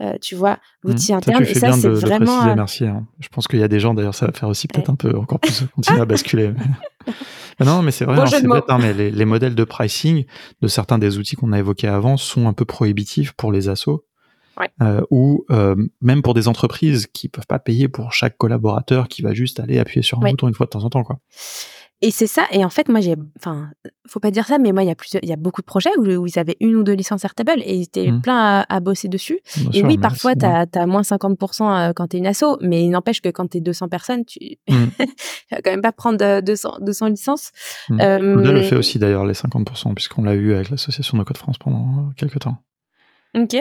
euh, tu vois, l'outil mmh. interne. Ça, et ça, c'est vraiment. Préciser, merci. Hein. Je pense qu'il y a des gens, d'ailleurs, ça va faire aussi peut-être ouais. un peu encore plus continuer à basculer. Mais... non, mais c'est vrai, bon, hein, c'est bête, hein, mais les, les, modèles de pricing de certains des outils qu'on a évoqués avant sont un peu prohibitifs pour les assos. Ouais. Euh, ou euh, même pour des entreprises qui peuvent pas payer pour chaque collaborateur qui va juste aller appuyer sur un ouais. bouton une fois de temps en temps, quoi. Et c'est ça. Et en fait, moi, j'ai, enfin, faut pas dire ça, mais moi, il y a plusieurs, il y a beaucoup de projets où, où ils avaient une ou deux licences Airtable et ils étaient mmh. plein à, à, bosser dessus. Bien et sûr, oui, parfois, tu as, as, moins 50% quand tu es une asso, mais il n'empêche que quand tu es 200 personnes, tu mmh. vas quand même pas prendre 200, 200 licences. Mmh. Euh, le fait aussi d'ailleurs, les 50%, puisqu'on l'a eu avec l'association de Code France pendant quelques temps. Ok.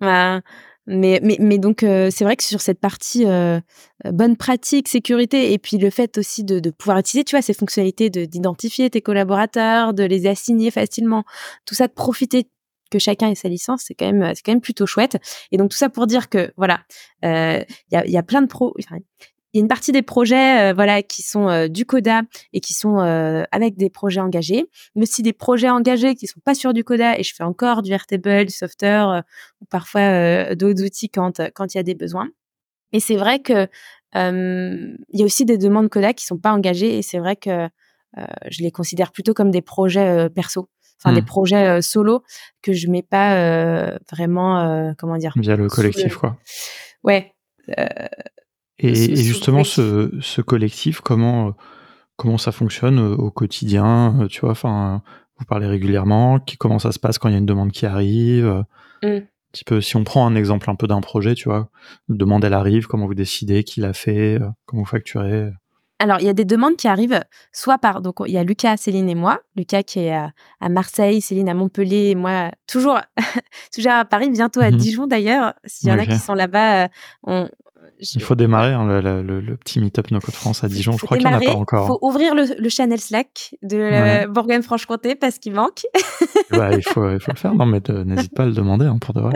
Bah, mais, mais, mais donc, euh, c'est vrai que sur cette partie euh, bonne pratique, sécurité, et puis le fait aussi de, de pouvoir utiliser, tu vois, ces fonctionnalités d'identifier tes collaborateurs, de les assigner facilement, tout ça, de profiter que chacun ait sa licence, c'est quand même c'est quand même plutôt chouette. Et donc tout ça pour dire que voilà, il y, a, y a plein de pros. il y a une partie des projets voilà qui sont du coda et qui sont avec des projets engagés, mais aussi des projets engagés qui sont pas sur du coda et je fais encore du Airtable, du software ou parfois d'autres outils quand quand il y a des besoins. Et c'est vrai que il y a aussi des demandes coda qui sont pas engagées et c'est vrai que je les considère plutôt comme des projets perso enfin des mmh. projets solo que je mets pas vraiment comment dire via le collectif quoi ouais et, justement ce, ce, collectif comment comment ça fonctionne au quotidien tu vois enfin vous parlez régulièrement comment ça se passe quand il y a une demande qui arrive mmh. petit peu si on prend un exemple un peu d'un projet tu vois une demande elle arrive comment vous décidez qui l'a fait comment vous facturez alors, il y a des demandes qui arrivent soit par. Donc, il y a Lucas, Céline et moi. Lucas qui est à, Marseille, Céline à Montpellier, et moi toujours, toujours à Paris, bientôt à mmh Dijon d'ailleurs. S'il y en a qui sont là-bas, euh, on, Il faut démarrer hein, le, petit meet-up No Code France à Dijon. Je crois qu'il n'y en a pas encore. Il faut ouvrir le, channel Slack de Bourgogne-Franche-Comté parce qu'il manque. bah, il, faut, il faut le faire. Non, mais n'hésite pas à le demander hein, pour de vrai.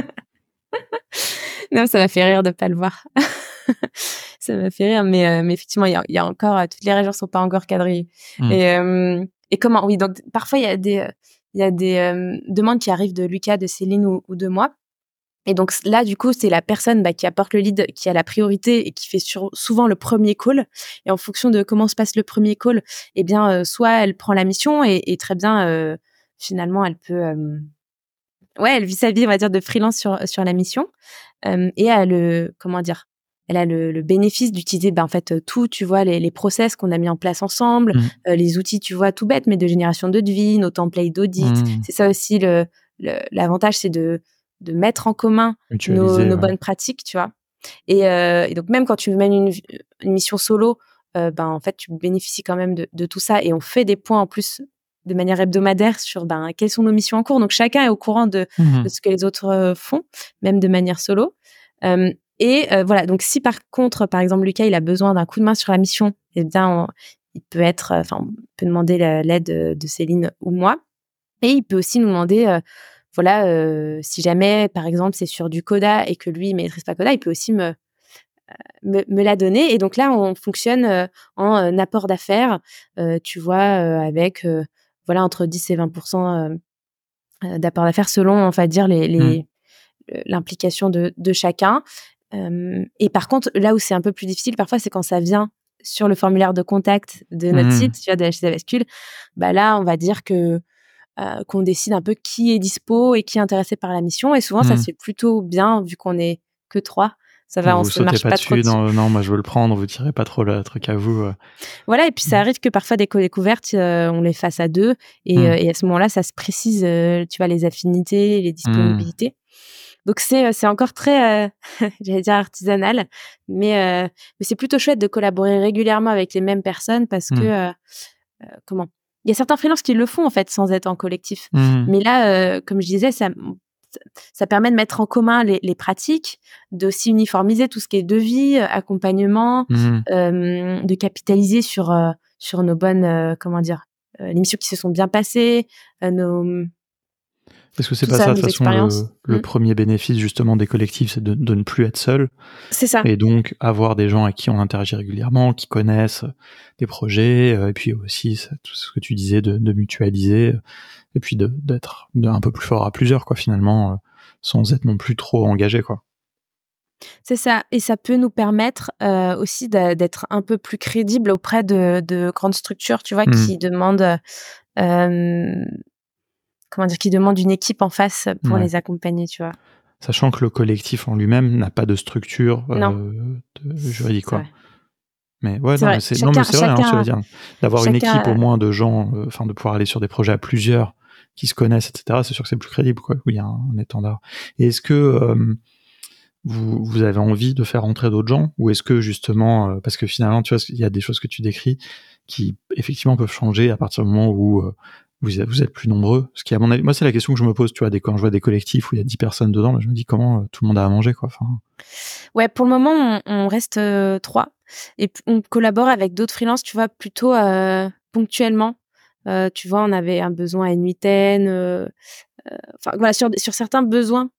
non, ça m'a fait rire de ne pas le voir. ça m'a fait rire. Mais, euh, mais effectivement, il y a, encore, euh, toutes les régions sont pas encore quadrillées. Mmh. Et, euh, et comment Oui, donc parfois, il y a des, il y a des demandes qui arrivent de Lucas, de Céline ou, de moi. Et donc là, du coup, c'est la personne bah, qui apporte le lead, qui a la priorité et qui fait souvent le premier call. Et en fonction de comment se passe le premier call, eh bien, soit elle prend la mission et, et très bien, finalement, elle peut, ouais, elle vit sa vie, on va dire, de freelance sur sur la mission. et elle, comment dire, elle a le, bénéfice d'utiliser ben, en fait tout, tu vois, les, les process qu'on a mis en place ensemble, mmh. euh, les outils, tu vois, tout bête, mais de génération de devis, nos templates d'audit. Mmh. C'est ça aussi le l'avantage, c'est de de mettre en commun nos, bonnes pratiques, tu vois. Euh, et, donc même quand tu mènes une, une mission solo, euh, ben en fait tu bénéficies quand même de, de, tout ça et on fait des points en plus de manière hebdomadaire sur ben quelles sont nos missions en cours. Donc chacun est au courant de, mmh. de ce que les autres font, même de manière solo. Et euh, voilà, donc si par contre, par exemple, Lucas, il a besoin d'un coup de main sur la mission, eh bien, il peut être, enfin, on peut demander l'aide de Céline ou moi. Et il peut aussi nous demander, euh, voilà, euh, si jamais, par exemple, c'est sur du Coda et que lui, il maîtrise pas Coda, il peut aussi me, me, la donner. Et donc là, on fonctionne en apport d'affaires, tu vois, avec, voilà, entre 10 et 20% d'apport d'affaires selon, on va dire, les, mmh. l'implication de, de, chacun et par contre, là où c'est un peu plus difficile, parfois, c'est quand ça vient sur le formulaire de contact de notre mmh. site, tu vois, de la Bascule. Bah là, on va dire que qu'on décide un peu qui est dispo et qui est intéressé par la mission. Et souvent, ça mmh. se fait plutôt bien vu qu'on est que trois. Ça va, on se marche pas, trop. Non, non, moi je veux le prendre. Vous tirez pas trop le truc à vous. Voilà, et puis ça mmh. arrive que parfois des co-découvertes, on les fasse à deux, et, et à ce moment-là, ça se précise, tu vois, les affinités, les disponibilités. Donc c'est euh, encore très, euh, j'allais dire artisanal, mais euh, mais c'est plutôt chouette de collaborer régulièrement avec les mêmes personnes parce que comment Il y a certains freelances qui le font en fait sans être en collectif, mmh. mais là, comme je disais, ça ça permet de mettre en commun les, les pratiques, d'aussi uniformiser tout ce qui est devis, accompagnement, mmh. de capitaliser sur sur nos bonnes comment dire les missions qui se sont bien passées, nos parce que c'est pas ça, de toute façon, le, mmh. premier bénéfice justement des collectifs, c'est de, ne plus être seul. C'est ça. Et donc avoir des gens avec qui on interagit régulièrement, qui connaissent des projets, euh, et puis aussi tout ce que tu disais de, mutualiser, et puis d'être un peu plus fort à plusieurs, quoi, finalement, euh, sans être non plus trop engagé, quoi. C'est ça, et ça peut nous permettre euh, aussi d'être un peu plus crédible auprès de, grandes structures, tu vois, mmh. qui demandent comment dire, qui demande une équipe en face pour les accompagner, tu vois. Sachant que le collectif en lui-même n'a pas de structure euh, juridique, quoi. Mais ouais, non, c'est vrai, hein, dire. D'avoir une équipe au moins de gens, euh, enfin, de pouvoir aller sur des projets à plusieurs qui se connaissent, etc. C'est sûr que c'est plus crédible, quoi. Où il y a un, étendard. Et est-ce que euh, vous, vous avez envie de faire entrer d'autres gens, ou est-ce que justement, parce que finalement, tu vois, il y a des choses que tu décris qui effectivement peuvent changer à partir du moment où vous êtes, plus nombreux. Ce qui, moi, c'est la question que je me pose, tu vois, quand je vois des collectifs où il y a 10 personnes dedans, je me dis comment euh, tout le monde a à manger, quoi. Ouais, pour le moment, on, reste euh, trois. Et on collabore avec d'autres freelances, tu vois, plutôt euh, ponctuellement. tu vois, on avait un besoin à une huitaine. enfin voilà, sur, sur certains besoins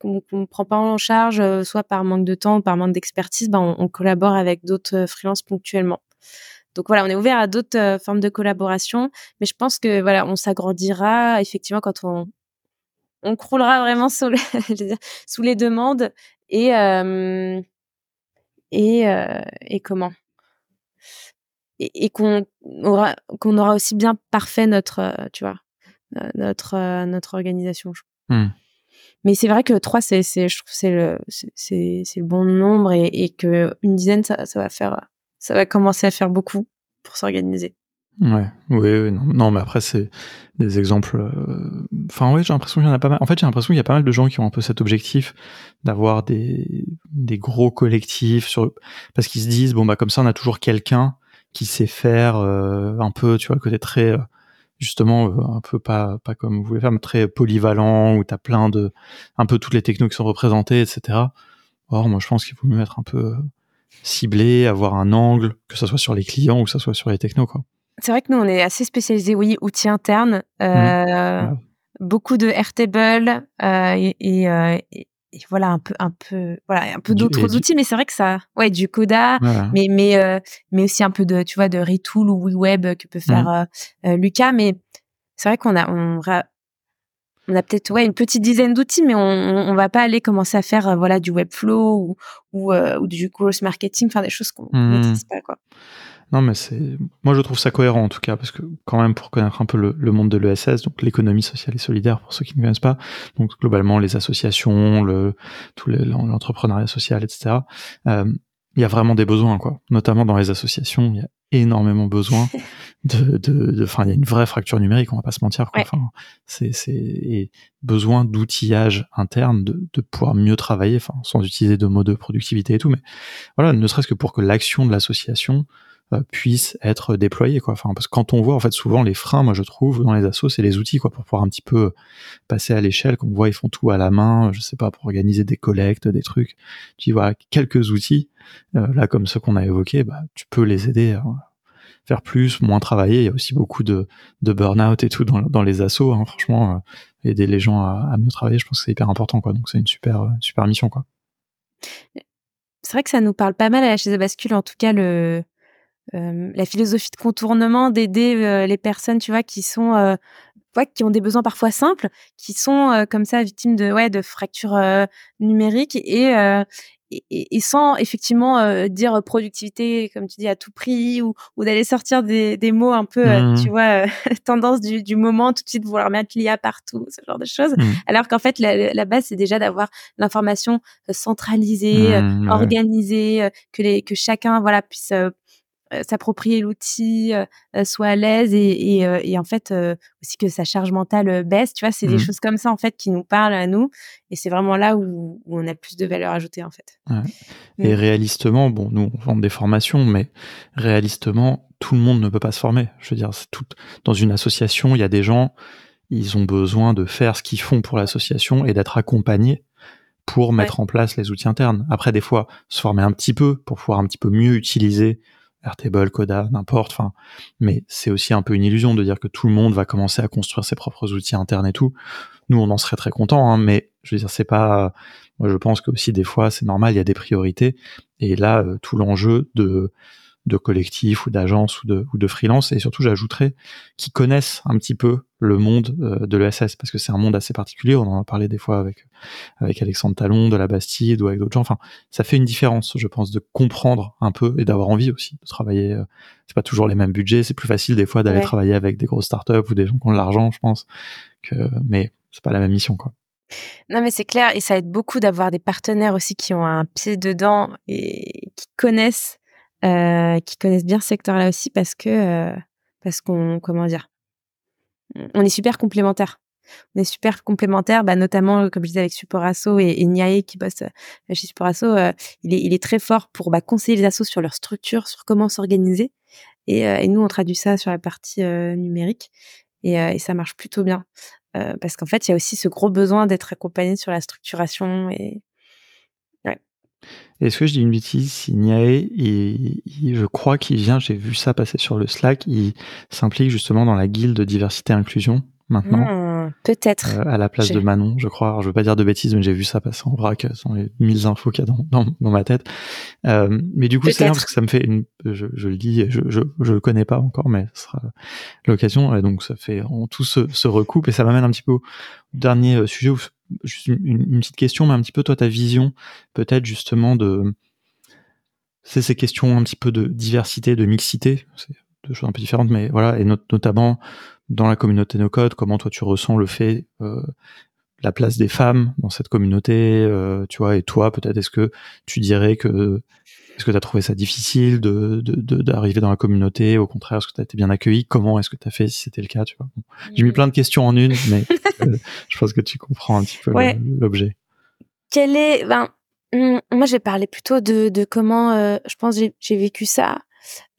qu'on ne prend pas en charge, soit par manque de temps ou par manque d'expertise, ben on, on, collabore avec d'autres freelances ponctuellement. Donc voilà, on est ouvert à d'autres formes de collaboration, mais je pense que voilà, on s'agrandira effectivement quand on on croulera vraiment sous, sous les demandes et et, et comment? Et, qu'on aura qu'on aura aussi bien parfait notre tu vois notre notre organisation. Mmh. Mais c'est vrai que 3, c'est, c'est, je trouve c'est le, c'est, c'est le bon nombre et, et que une dizaine, ça, ça va faire, ça va commencer à faire beaucoup pour s'organiser. Ouais, oui, non, non, mais après c'est des exemples. Euh, enfin, ouais, j'ai l'impression qu'il y en a pas mal. En fait, j'ai l'impression qu'il y a pas mal de gens qui ont un peu cet objectif d'avoir des des gros collectifs sur parce qu'ils se disent bon bah comme ça on a toujours quelqu'un qui sait faire euh, un peu, tu vois, le côté très euh, justement un peu pas pas comme vous voulez faire, mais très polyvalent où t'as plein de un peu toutes les technos qui sont représentées, etc. Or, moi, je pense qu'il faut mieux être un peu ciblé, avoir un angle, que ce soit sur les clients ou que ce soit sur les technos, quoi. C'est vrai que nous, on est assez spécialisé, oui, outils internes, euh, mmh. beaucoup de Airtable euh, et, euh, et, et, voilà un peu, un peu, voilà un peu d'autres outils, mais c'est vrai que ça, ouais, du Coda, mais mais euh, mais aussi un peu de, tu vois, de Retool ou WeWeb que peut faire mmh. Euh, Lucas, mais c'est vrai qu'on a on, on a peut-être ouais une petite dizaine d'outils, mais on, on va pas aller commencer à faire voilà du Webflow ou ou, ou du growth marketing, faire des choses qu'on ne mmh. maîtrise pas quoi. Non, mais c'est, moi je trouve ça cohérent en tout cas, parce que quand même pour connaître un peu le, monde de l'ESS, donc l'économie sociale et solidaire pour ceux qui ne connaissent pas, donc globalement les associations, le, tout l'entrepreneuriat social, etc. Euh, il y a vraiment des besoins, quoi. Notamment dans les associations, il y a énormément besoin de, de, enfin, il y a une vraie fracture numérique, on va pas se mentir, quoi. Enfin, c'est, c'est, besoin d'outillage interne, de, de pouvoir mieux travailler, enfin, sans utiliser de mots de productivité et tout, mais voilà, ne serait-ce que pour que l'action de l'association euh, puisse être déployé quoi. Parce que quand on voit en fait souvent les freins moi je trouve dans les assos c'est les outils quoi pour pouvoir un petit peu passer à l'échelle qu'on voit ils font tout à la main je sais pas pour organiser des collectes des trucs. Tu vois quelques outils euh, là comme ceux qu'on a évoqués bah tu peux les aider à faire plus moins travailler. Il y a aussi beaucoup de, de burn-out et tout dans, les assos hein, franchement euh, aider les gens à, mieux travailler je pense que c'est hyper important quoi. Donc c'est une super super mission quoi. C'est vrai que ça nous parle pas mal à la chaise bascule en tout cas le euh, la philosophie de contournement, d'aider euh, les personnes, tu vois, qui sont euh, qui ont des besoins parfois simples, qui sont comme ça victimes de ouais de fractures numériques et, et, et sans effectivement dire productivité comme tu dis à tout prix ou, ou d'aller sortir des, des mots un peu mmh. tu vois tendance du, du moment tout de suite vouloir mettre l'IA partout ce genre de choses mmh. alors qu'en fait la, la base c'est déjà d'avoir l'information centralisée mmh, organisée que les que chacun voilà puisse euh, s'approprier l'outil, euh, euh, soit à l'aise et, et, en fait aussi que sa charge mentale baisse. Tu vois, c'est des mmh. choses comme ça en fait qui nous parlent à nous et c'est vraiment là où, on a plus de valeur ajoutée en fait. Et mmh. réalistement, bon, nous on vend des formations, mais réalistement, tout le monde ne peut pas se former. Je veux dire, tout dans une association, il y a des gens, ils ont besoin de faire ce qu'ils font pour l'association et d'être accompagnés pour mettre en place les outils internes. Après, des fois, se former un petit peu pour pouvoir un petit peu mieux utiliser Airtable, Coda, n'importe. Enfin, mais c'est aussi un peu une illusion de dire que tout le monde va commencer à construire ses propres outils internes et tout. Nous, on en serait très content, hein, mais je veux dire, c'est pas. Moi, je pense que aussi des fois, c'est normal, il y a des priorités. Et là, euh, tout l'enjeu de de collectifs ou d'agences ou de, ou de freelance. Et surtout j'ajouterais qui connaissent un petit peu le monde euh, de l'ESS parce que c'est un monde assez particulier. On en a parlé des fois avec avec Alexandre Talon de la Bastide ou avec d'autres gens. Enfin ça fait une différence je pense de comprendre un peu et d'avoir envie aussi de travailler euh, c'est pas toujours les mêmes budgets. C'est plus facile des fois d'aller travailler avec des grosses startups ou des gens qui ont de l'argent je pense que mais c'est pas la même mission quoi. Non, mais c'est clair, et ça aide beaucoup d'avoir des partenaires aussi qui ont un pied dedans et qui connaissent euh, qui connaissent bien ce secteur-là aussi parce que euh, parce qu'on comment dire, on est super complémentaires. On est super complémentaires, bah, notamment comme je disais avec Supporasso et, et Niae qui bosse euh, chez Supporasso, il, est, il est très fort pour bah, conseiller les assos sur leur structure, sur comment s'organiser. Et, nous, on traduit ça sur la partie numérique et, ça marche plutôt bien. parce qu'en fait, il y a aussi ce gros besoin d'être accompagné sur la structuration et, est-ce que je dis une bêtise Si Niae, je crois qu'il vient, j'ai vu ça passer sur le Slack, il s'implique justement dans la guilde de diversité et peut-être. à la place de Manon, je crois. Alors, je veux pas dire de bêtises, mais j'ai vu ça passer en vrac, sans les mille infos qu'il y a dans, dans, dans ma tête. mais du coup, c'est bien parce que ça me fait une, je, je le dis, je, je, je le connais pas encore, mais ce sera l'occasion. Et donc, ça fait, tout se, se recoupe et ça m'amène un petit peu au dernier sujet où juste une, une, petite question, mais un petit peu toi ta vision, peut-être justement de c'est ces questions un petit peu de diversité, de mixité, c'est deux choses un peu différentes, mais voilà, et notamment dans la communauté no code, comment toi tu ressens le fait euh, la place des femmes dans cette communauté, euh, tu vois, et toi peut-être est-ce que tu dirais que est-ce que tu as trouvé ça difficile de d'arriver dans la communauté? Au contraire, est-ce que tu as été bien accueilli Comment est-ce que tu as fait si c'était le cas tu vois? J'ai mis plein de questions en une, mais euh, je pense que tu comprends un petit peu l'objet. Quel est... Ben, hmm, moi, j'ai parlé plutôt de, de comment, euh, je pense, j'ai vécu ça.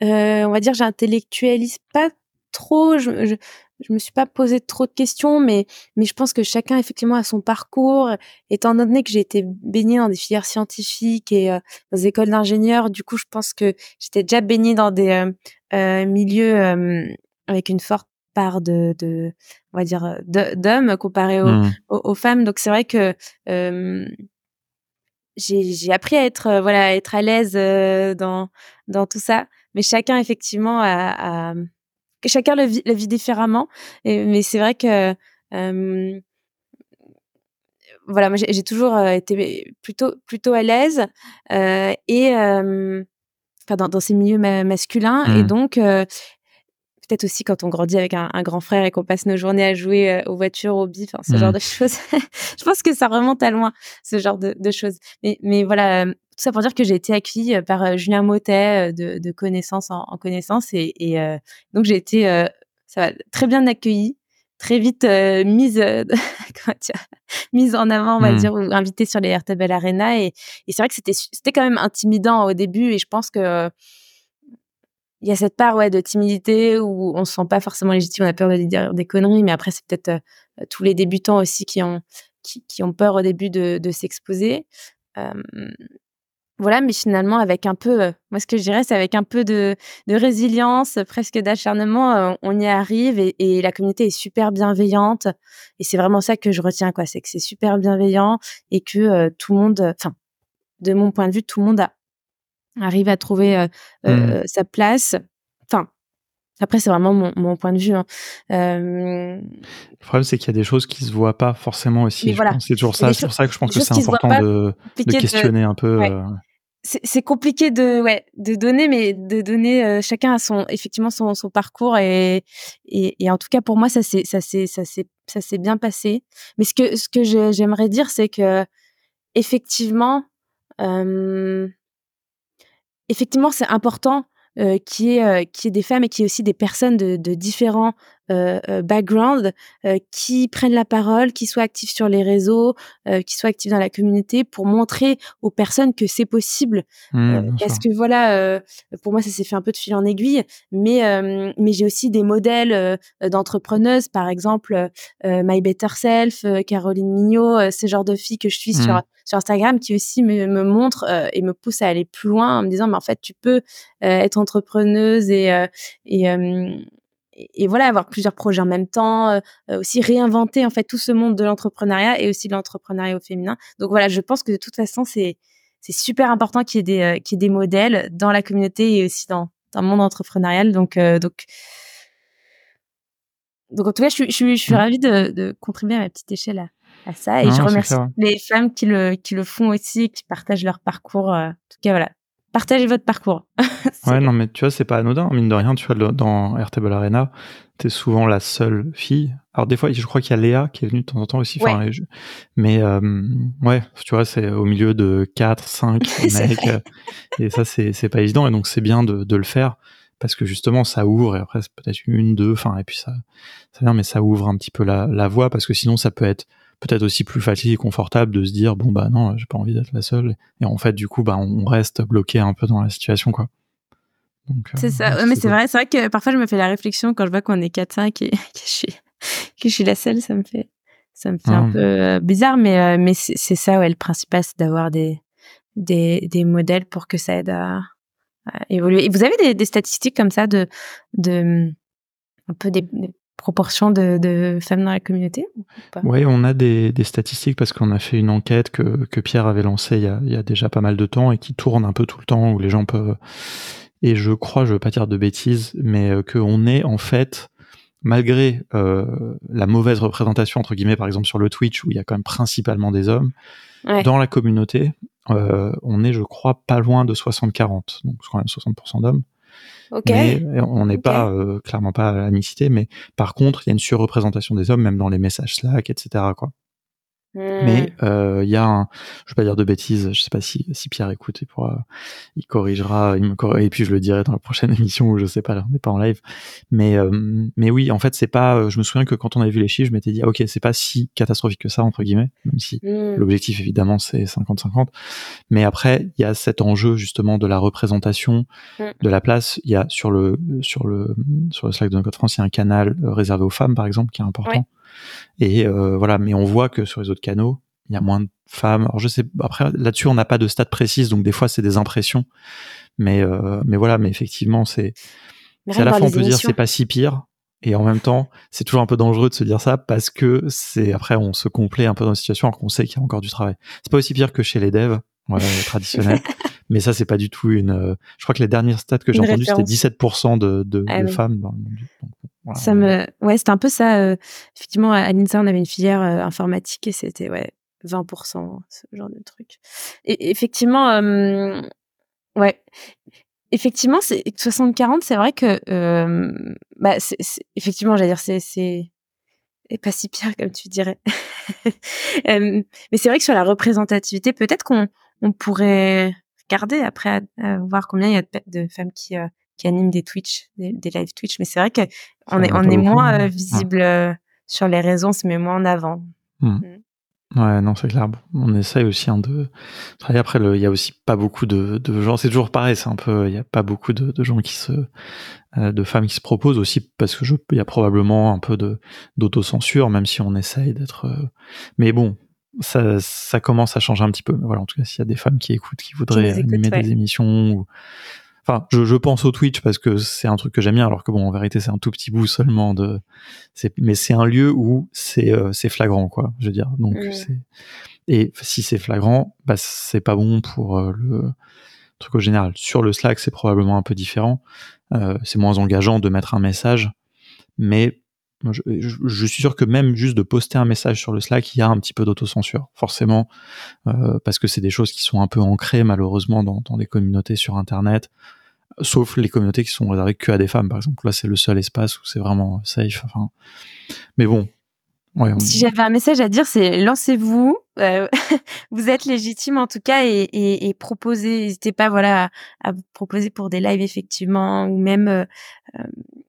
Euh, on va dire, j'intellectualise pas trop. Je, je, je me suis pas posé trop de questions, mais mais je pense que chacun effectivement a son parcours. Étant donné que j'ai été baignée dans des filières scientifiques et euh, dans des écoles d'ingénieurs, du coup, je pense que j'étais déjà baignée dans des euh, euh milieux avec une forte part de, de on va dire d'hommes comparé mmh. aux, aux, femmes. Donc c'est vrai que j'ai appris à être voilà à être à l'aise dans dans tout ça. Mais chacun effectivement a, a chacun le vit, le vit différemment. Et, mais c'est vrai que euh, voilà, moi j'ai toujours euh, été plutôt plutôt à l'aise euh, et euh, enfin dans, dans, ces milieux masculins et mmh. donc euh, peut-être aussi quand on grandit avec un, un grand frère et qu'on passe nos journées à jouer euh, aux voitures, aux bifs, ce genre mmh. de choses. je pense que ça remonte à loin, ce genre de, de choses. Mais, mais voilà, tout ça pour dire que j'ai été accueillie euh, par euh, Julien Motet euh, de, de connaissance en, en connaissance et, et donc j'ai été ça va, très bien accueillie très vite mise mise en avant on va mmh. dire ou invitée sur les Airtable Arena et, et c'est vrai que c'était c'était quand même intimidant au début et je pense que il y a cette part ouais de timidité où on se sent pas forcément légitime on a peur de dire des conneries mais après c'est peut-être tous les débutants aussi qui ont qui, ont peur au début de, s'exposer euh, voilà, mais finalement, avec un peu, euh, moi, ce que je dirais, c'est avec un peu de, résilience, presque d'acharnement, euh, on y arrive et, et, la communauté est super bienveillante. Et c'est vraiment ça que je retiens, quoi. C'est que c'est super bienveillant et que euh, tout le monde, enfin, de mon point de vue, tout le monde a, arrive à trouver mmh. sa place. Enfin, après, c'est vraiment mon, mon, point de vue. Hein. Euh... Le problème, c'est qu'il y a des choses qui se voient pas forcément aussi. Voilà. C'est toujours ça. C'est pour ça que je pense que c'est important de, de, questionner un peu. Ouais. Euh... C'est compliqué de ouais de donner, mais de donner euh, chacun a son effectivement son, son parcours et, et, et en tout cas pour moi ça s'est ça s'est ça s'est ça s'est bien passé. Mais ce que ce que j'aimerais dire c'est que effectivement euh, effectivement c'est important euh, qui est euh, des femmes et qui est aussi des personnes de différents euh, euh backgrounds qui prennent la parole, qui soient actifs sur les réseaux, qui soient actifs dans la communauté pour montrer aux personnes que c'est possible. Mmh, parce que voilà, pour moi ça s'est fait un peu de fil en aiguille, mais mais j'ai aussi des modèles d'entrepreneuses, par exemple My Better Self, Caroline Mignot, ce genre de filles que je suis sur mmh sur Instagram qui aussi me, me montre euh, et me pousse à aller plus loin en me disant mais en fait tu peux euh, être entrepreneuse et euh, et et voilà avoir plusieurs projets en même temps aussi réinventer en fait tout ce monde de l'entrepreneuriat et aussi de l'entrepreneuriat au féminin donc voilà je pense que de toute façon c'est c'est super important qu'il y ait des qu'il y ait des modèles dans la communauté et aussi dans dans le monde entrepreneurial donc donc donc en tout cas je suis je suis, je suis mmh. ravie de, de contribuer à ma petite échelle à, à ça. Et je remercie les femmes qui le, qui le font aussi, qui partagent leur parcours. Euh, en tout cas, voilà. Partagez votre parcours. ouais, non, mais tu vois, c'est pas anodin. Mine de rien, tu vois, dans Airtable Arena, t'es souvent la seule fille. Alors, des fois, je crois qu'il y a Léa qui est venue de temps en temps aussi. Mais, euh, ouais, tu vois, c'est au milieu de 4, 5 mecs. Euh, et ça, c'est pas évident. Et donc, c'est bien de, de le faire parce que justement ça ouvre et après c'est peut-être une deux enfin et puis ça ça vient mais ça ouvre un petit peu la, la voie parce que sinon ça peut être peut-être aussi plus facile et confortable de se dire bon bah non j'ai pas envie d'être la seule. Et en fait du coup bah on reste bloqué un peu dans la situation quoi. C'est ça. euh, mais c'est vrai c'est vrai que parfois je me fais la réflexion quand je vois qu'on est 4 5 et que je suis que je suis la seule ça me fait ça me fait un peu euh, bizarre. Mais euh, mais c'est ça ouais le principal c'est d'avoir des, des des modèles pour que ça aide à, évoluer. Et vous avez des, des statistiques comme ça de de un peu des proportion de, femmes dans la communauté Oui, on a des, statistiques parce qu'on a fait une enquête que, Pierre avait lancée il y, a, déjà pas mal de temps et qui tourne un peu tout le temps où les gens peuvent. Et je crois, je veux pas dire de bêtises, mais euh, qu'on est en fait, malgré euh, la mauvaise représentation entre guillemets, par exemple sur le Twitch où il y a quand même principalement des hommes, dans la communauté, euh, on est, je crois, pas loin de 60-40, donc quand même 60% d'hommes. Mais on n'est pas euh, clairement pas à la mixité, mais par contre, il y a une surreprésentation des hommes, même dans les messages Slack, etc. Quoi. Mais hmm. euh, il y a un, je vais pas dire de bêtises, je sais pas si, si Pierre écoute, il pourra, il corrigera, il me et puis je le dirai dans la prochaine émission où je sais pas, là, on n'est pas en live. Mais euh, mais oui, en fait c'est pas, euh, je me souviens que quand on avait vu les chiffres, je m'étais dit ah, ok c'est pas si catastrophique que ça entre guillemets, même si hmm. l'objectif évidemment c'est 50-50. Mais après il y a cet enjeu justement de la représentation hmm. de la place. Il y a sur le sur le sur le Slack de Code France, il y a un canal réservé aux femmes par exemple qui est important. Et euh, voilà, mais on voit que sur les autres canaux, il y a moins de femmes. Alors je sais, après là-dessus, on n'a pas de stats précises, donc des fois c'est des impressions. Mais euh, mais voilà, mais effectivement, c'est à la fois on peut dire c'est pas si pire, et en même temps, c'est toujours un peu dangereux de se dire ça parce que c'est après on se complaît un peu dans la situation alors qu'on sait qu'il y a encore du travail. C'est pas aussi pire que chez les devs voilà, traditionnels, mais ça c'est pas du tout une. Euh, je crois que les dernières stats que j'ai entendues c'était 17% de, de, ah de femmes dans le monde. Ça me, ouais, c'était un peu ça. Euh, effectivement, à l'INSA, on avait une filière euh, informatique et c'était ouais 20%, ce genre de truc. Et effectivement, euh, ouais, effectivement, c'est 60-40, c'est vrai que, bah, c'est, effectivement, j'allais dire, c'est, pas si pire comme tu dirais. mais c'est vrai que sur la représentativité, peut-être qu'on on pourrait regarder après voir combien il y a de, de femmes qui qui animent des Twitch, des, live Twitch. Mais c'est vrai qu'on est, on est moins euh, visible euh, sur les réseaux, on se met moins en avant. Hmm. Hmm. Ouais, non, c'est clair. On essaye aussi hein, de travailler. Après, il y a aussi pas beaucoup de, de gens. C'est toujours pareil. C'est un peu. Il y a pas beaucoup de, de gens qui se, euh, de femmes qui se proposent aussi parce que je, il y a probablement un peu de d'autocensure, même si on essaye d'être. Mais bon, ça, ça commence à changer un petit peu. Mais voilà, en tout cas, s'il y a des femmes qui écoutent, qui voudraient animer des émissions ou Enfin, je, je, pense au Twitch parce que c'est un truc que j'aime bien, alors que bon, en vérité, c'est un tout petit bout seulement de. Mais c'est un lieu où c'est euh, c'est flagrant, quoi. Je veux dire. Donc c'est et si c'est flagrant, bah c'est pas bon pour euh, le truc au général. Sur le Slack, c'est probablement un peu différent. Euh, c'est moins engageant de mettre un message, mais je, suis sûr que même juste de poster un message sur le Slack, il y a un petit peu d'autocensure, forcément, euh, parce que c'est des choses qui sont un peu ancrées malheureusement dans, dans les communautés sur Internet, sauf les communautés qui sont réservées que à des femmes, par exemple. Là, c'est le seul espace où c'est vraiment safe. Mais bon, si j'avais un message à dire, c'est lancez-vous. Euh, vous êtes légitime en tout cas et, proposez. N'hésitez pas, voilà, à, vous proposer pour des lives effectivement, ou même, euh,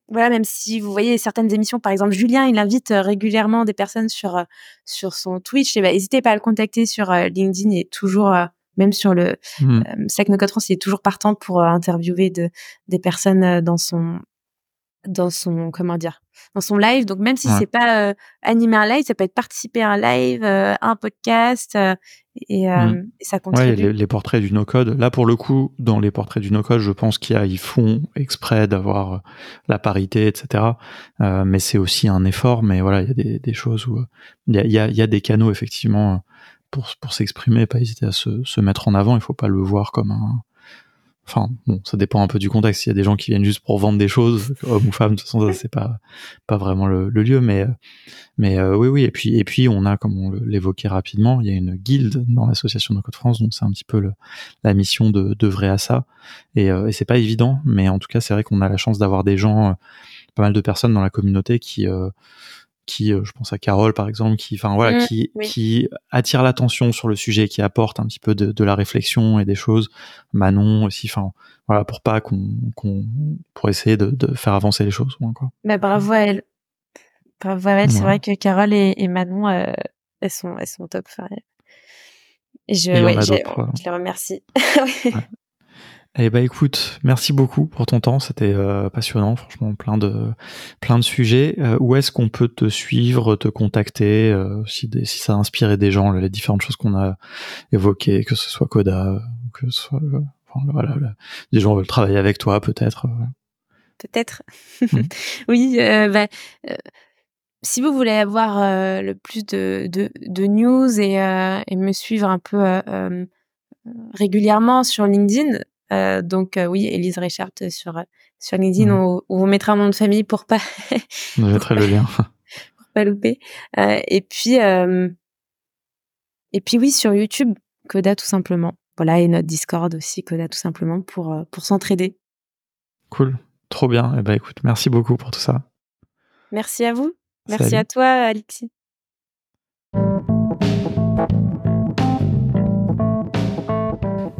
voilà, même si vous voyez certaines émissions, par exemple, Julien, il invite régulièrement des personnes sur sur son Twitch. Et ben, n'hésitez pas à le contacter sur LinkedIn et toujours. même sur le mmh. Slack No France, il est toujours partant pour interviewer de, des personnes dans son dans son comment dire dans son live. Donc même si c'est pas euh, animer un live ça peut être participer à un live euh, un podcast euh, et, mmh. ça contribue. ouais, les, portraits du no code là pour le coup dans les portraits du no code je pense qu'il y a ils font exprès d'avoir la parité etc mais c'est aussi un effort. Mais voilà il y a des, des choses où il y a, y, a, y a des canaux effectivement pour, pour s'exprimer pas hésiter à se, se mettre en avant. Il faut pas le voir comme un Enfin, bon, ça dépend un peu du contexte. Il y a des gens qui viennent juste pour vendre des choses, hommes ou femmes, de toute façon, ça c'est pas pas vraiment le, lieu, mais mais euh, oui, oui. Et puis et puis on a, comme on l'évoquait rapidement, il y a une guilde dans l'association de Code France, donc c'est un petit peu le, la mission de d'œuvrer à ça. Et, euh, et c'est pas évident, mais en tout cas, c'est vrai qu'on a la chance d'avoir des gens, euh, pas mal de personnes dans la communauté qui qui, euh, je pense à Carole par exemple, qui, enfin voilà, mmh, qui, qui attire l'attention sur le sujet, qui apporte un petit peu de, de, la réflexion et des choses. Manon aussi, enfin voilà, pour pas qu'on, qu'on pour essayer de, de, faire avancer les choses. Quoi. Bah, bravo à elle. Bravo à elle. C'est vrai que Carole et, et Manon, euh, elles sont, elles sont top. Enfin, et je, ouais, je les remercie. Eh ben écoute, merci beaucoup pour ton temps, c'était euh, passionnant, franchement plein de plein de sujets. Euh, où est-ce qu'on peut te suivre, te contacter, euh, si, si ça a inspiré des gens, les différentes choses qu'on a évoquées, que ce soit Coda, que ce soit enfin, voilà, des gens veulent travailler avec toi peut-être. peut-être. Mmh. oui, bah, si vous voulez avoir le plus de, de, news et, et, me suivre un peu régulièrement sur LinkedIn, donc oui, Elise Richard sur sur LinkedIn, mmh. on, vous mettra mon nom de famille pour pas. Le lien. pour pas louper. et puis et puis oui, sur YouTube, Coda tout simplement. Voilà, et notre Discord aussi, Coda tout simplement, pour, pour s'entraider. Cool, trop bien. Eh ben, écoute, merci beaucoup pour tout ça. Merci à vous. Merci à toi, Alexis.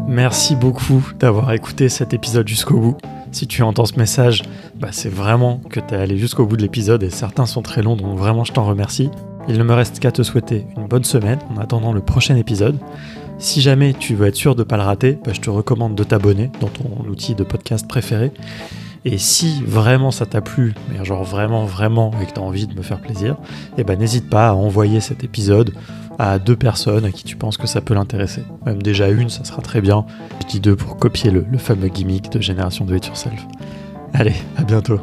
Merci beaucoup d'avoir écouté cet épisode jusqu'au bout. Si tu entends ce message, bah c'est vraiment que tu allé jusqu'au bout de l'épisode et certains sont très longs, donc vraiment je t'en remercie. Il ne me reste qu'à te souhaiter une bonne semaine en attendant le prochain épisode. Si jamais tu veux être sûr de ne pas le rater, bah je te recommande de t'abonner dans ton outil de podcast préféré et si vraiment ça t'a plu, mais genre vraiment, vraiment, et que tu as envie de me faire plaisir, eh ben n'hésite pas à envoyer cet épisode à deux personnes à qui tu penses que ça peut l'intéresser. Même déjà une, ça sera très bien. Je dis deux pour copier le, le fameux gimmick de génération de It Yourself. Allez, à bientôt.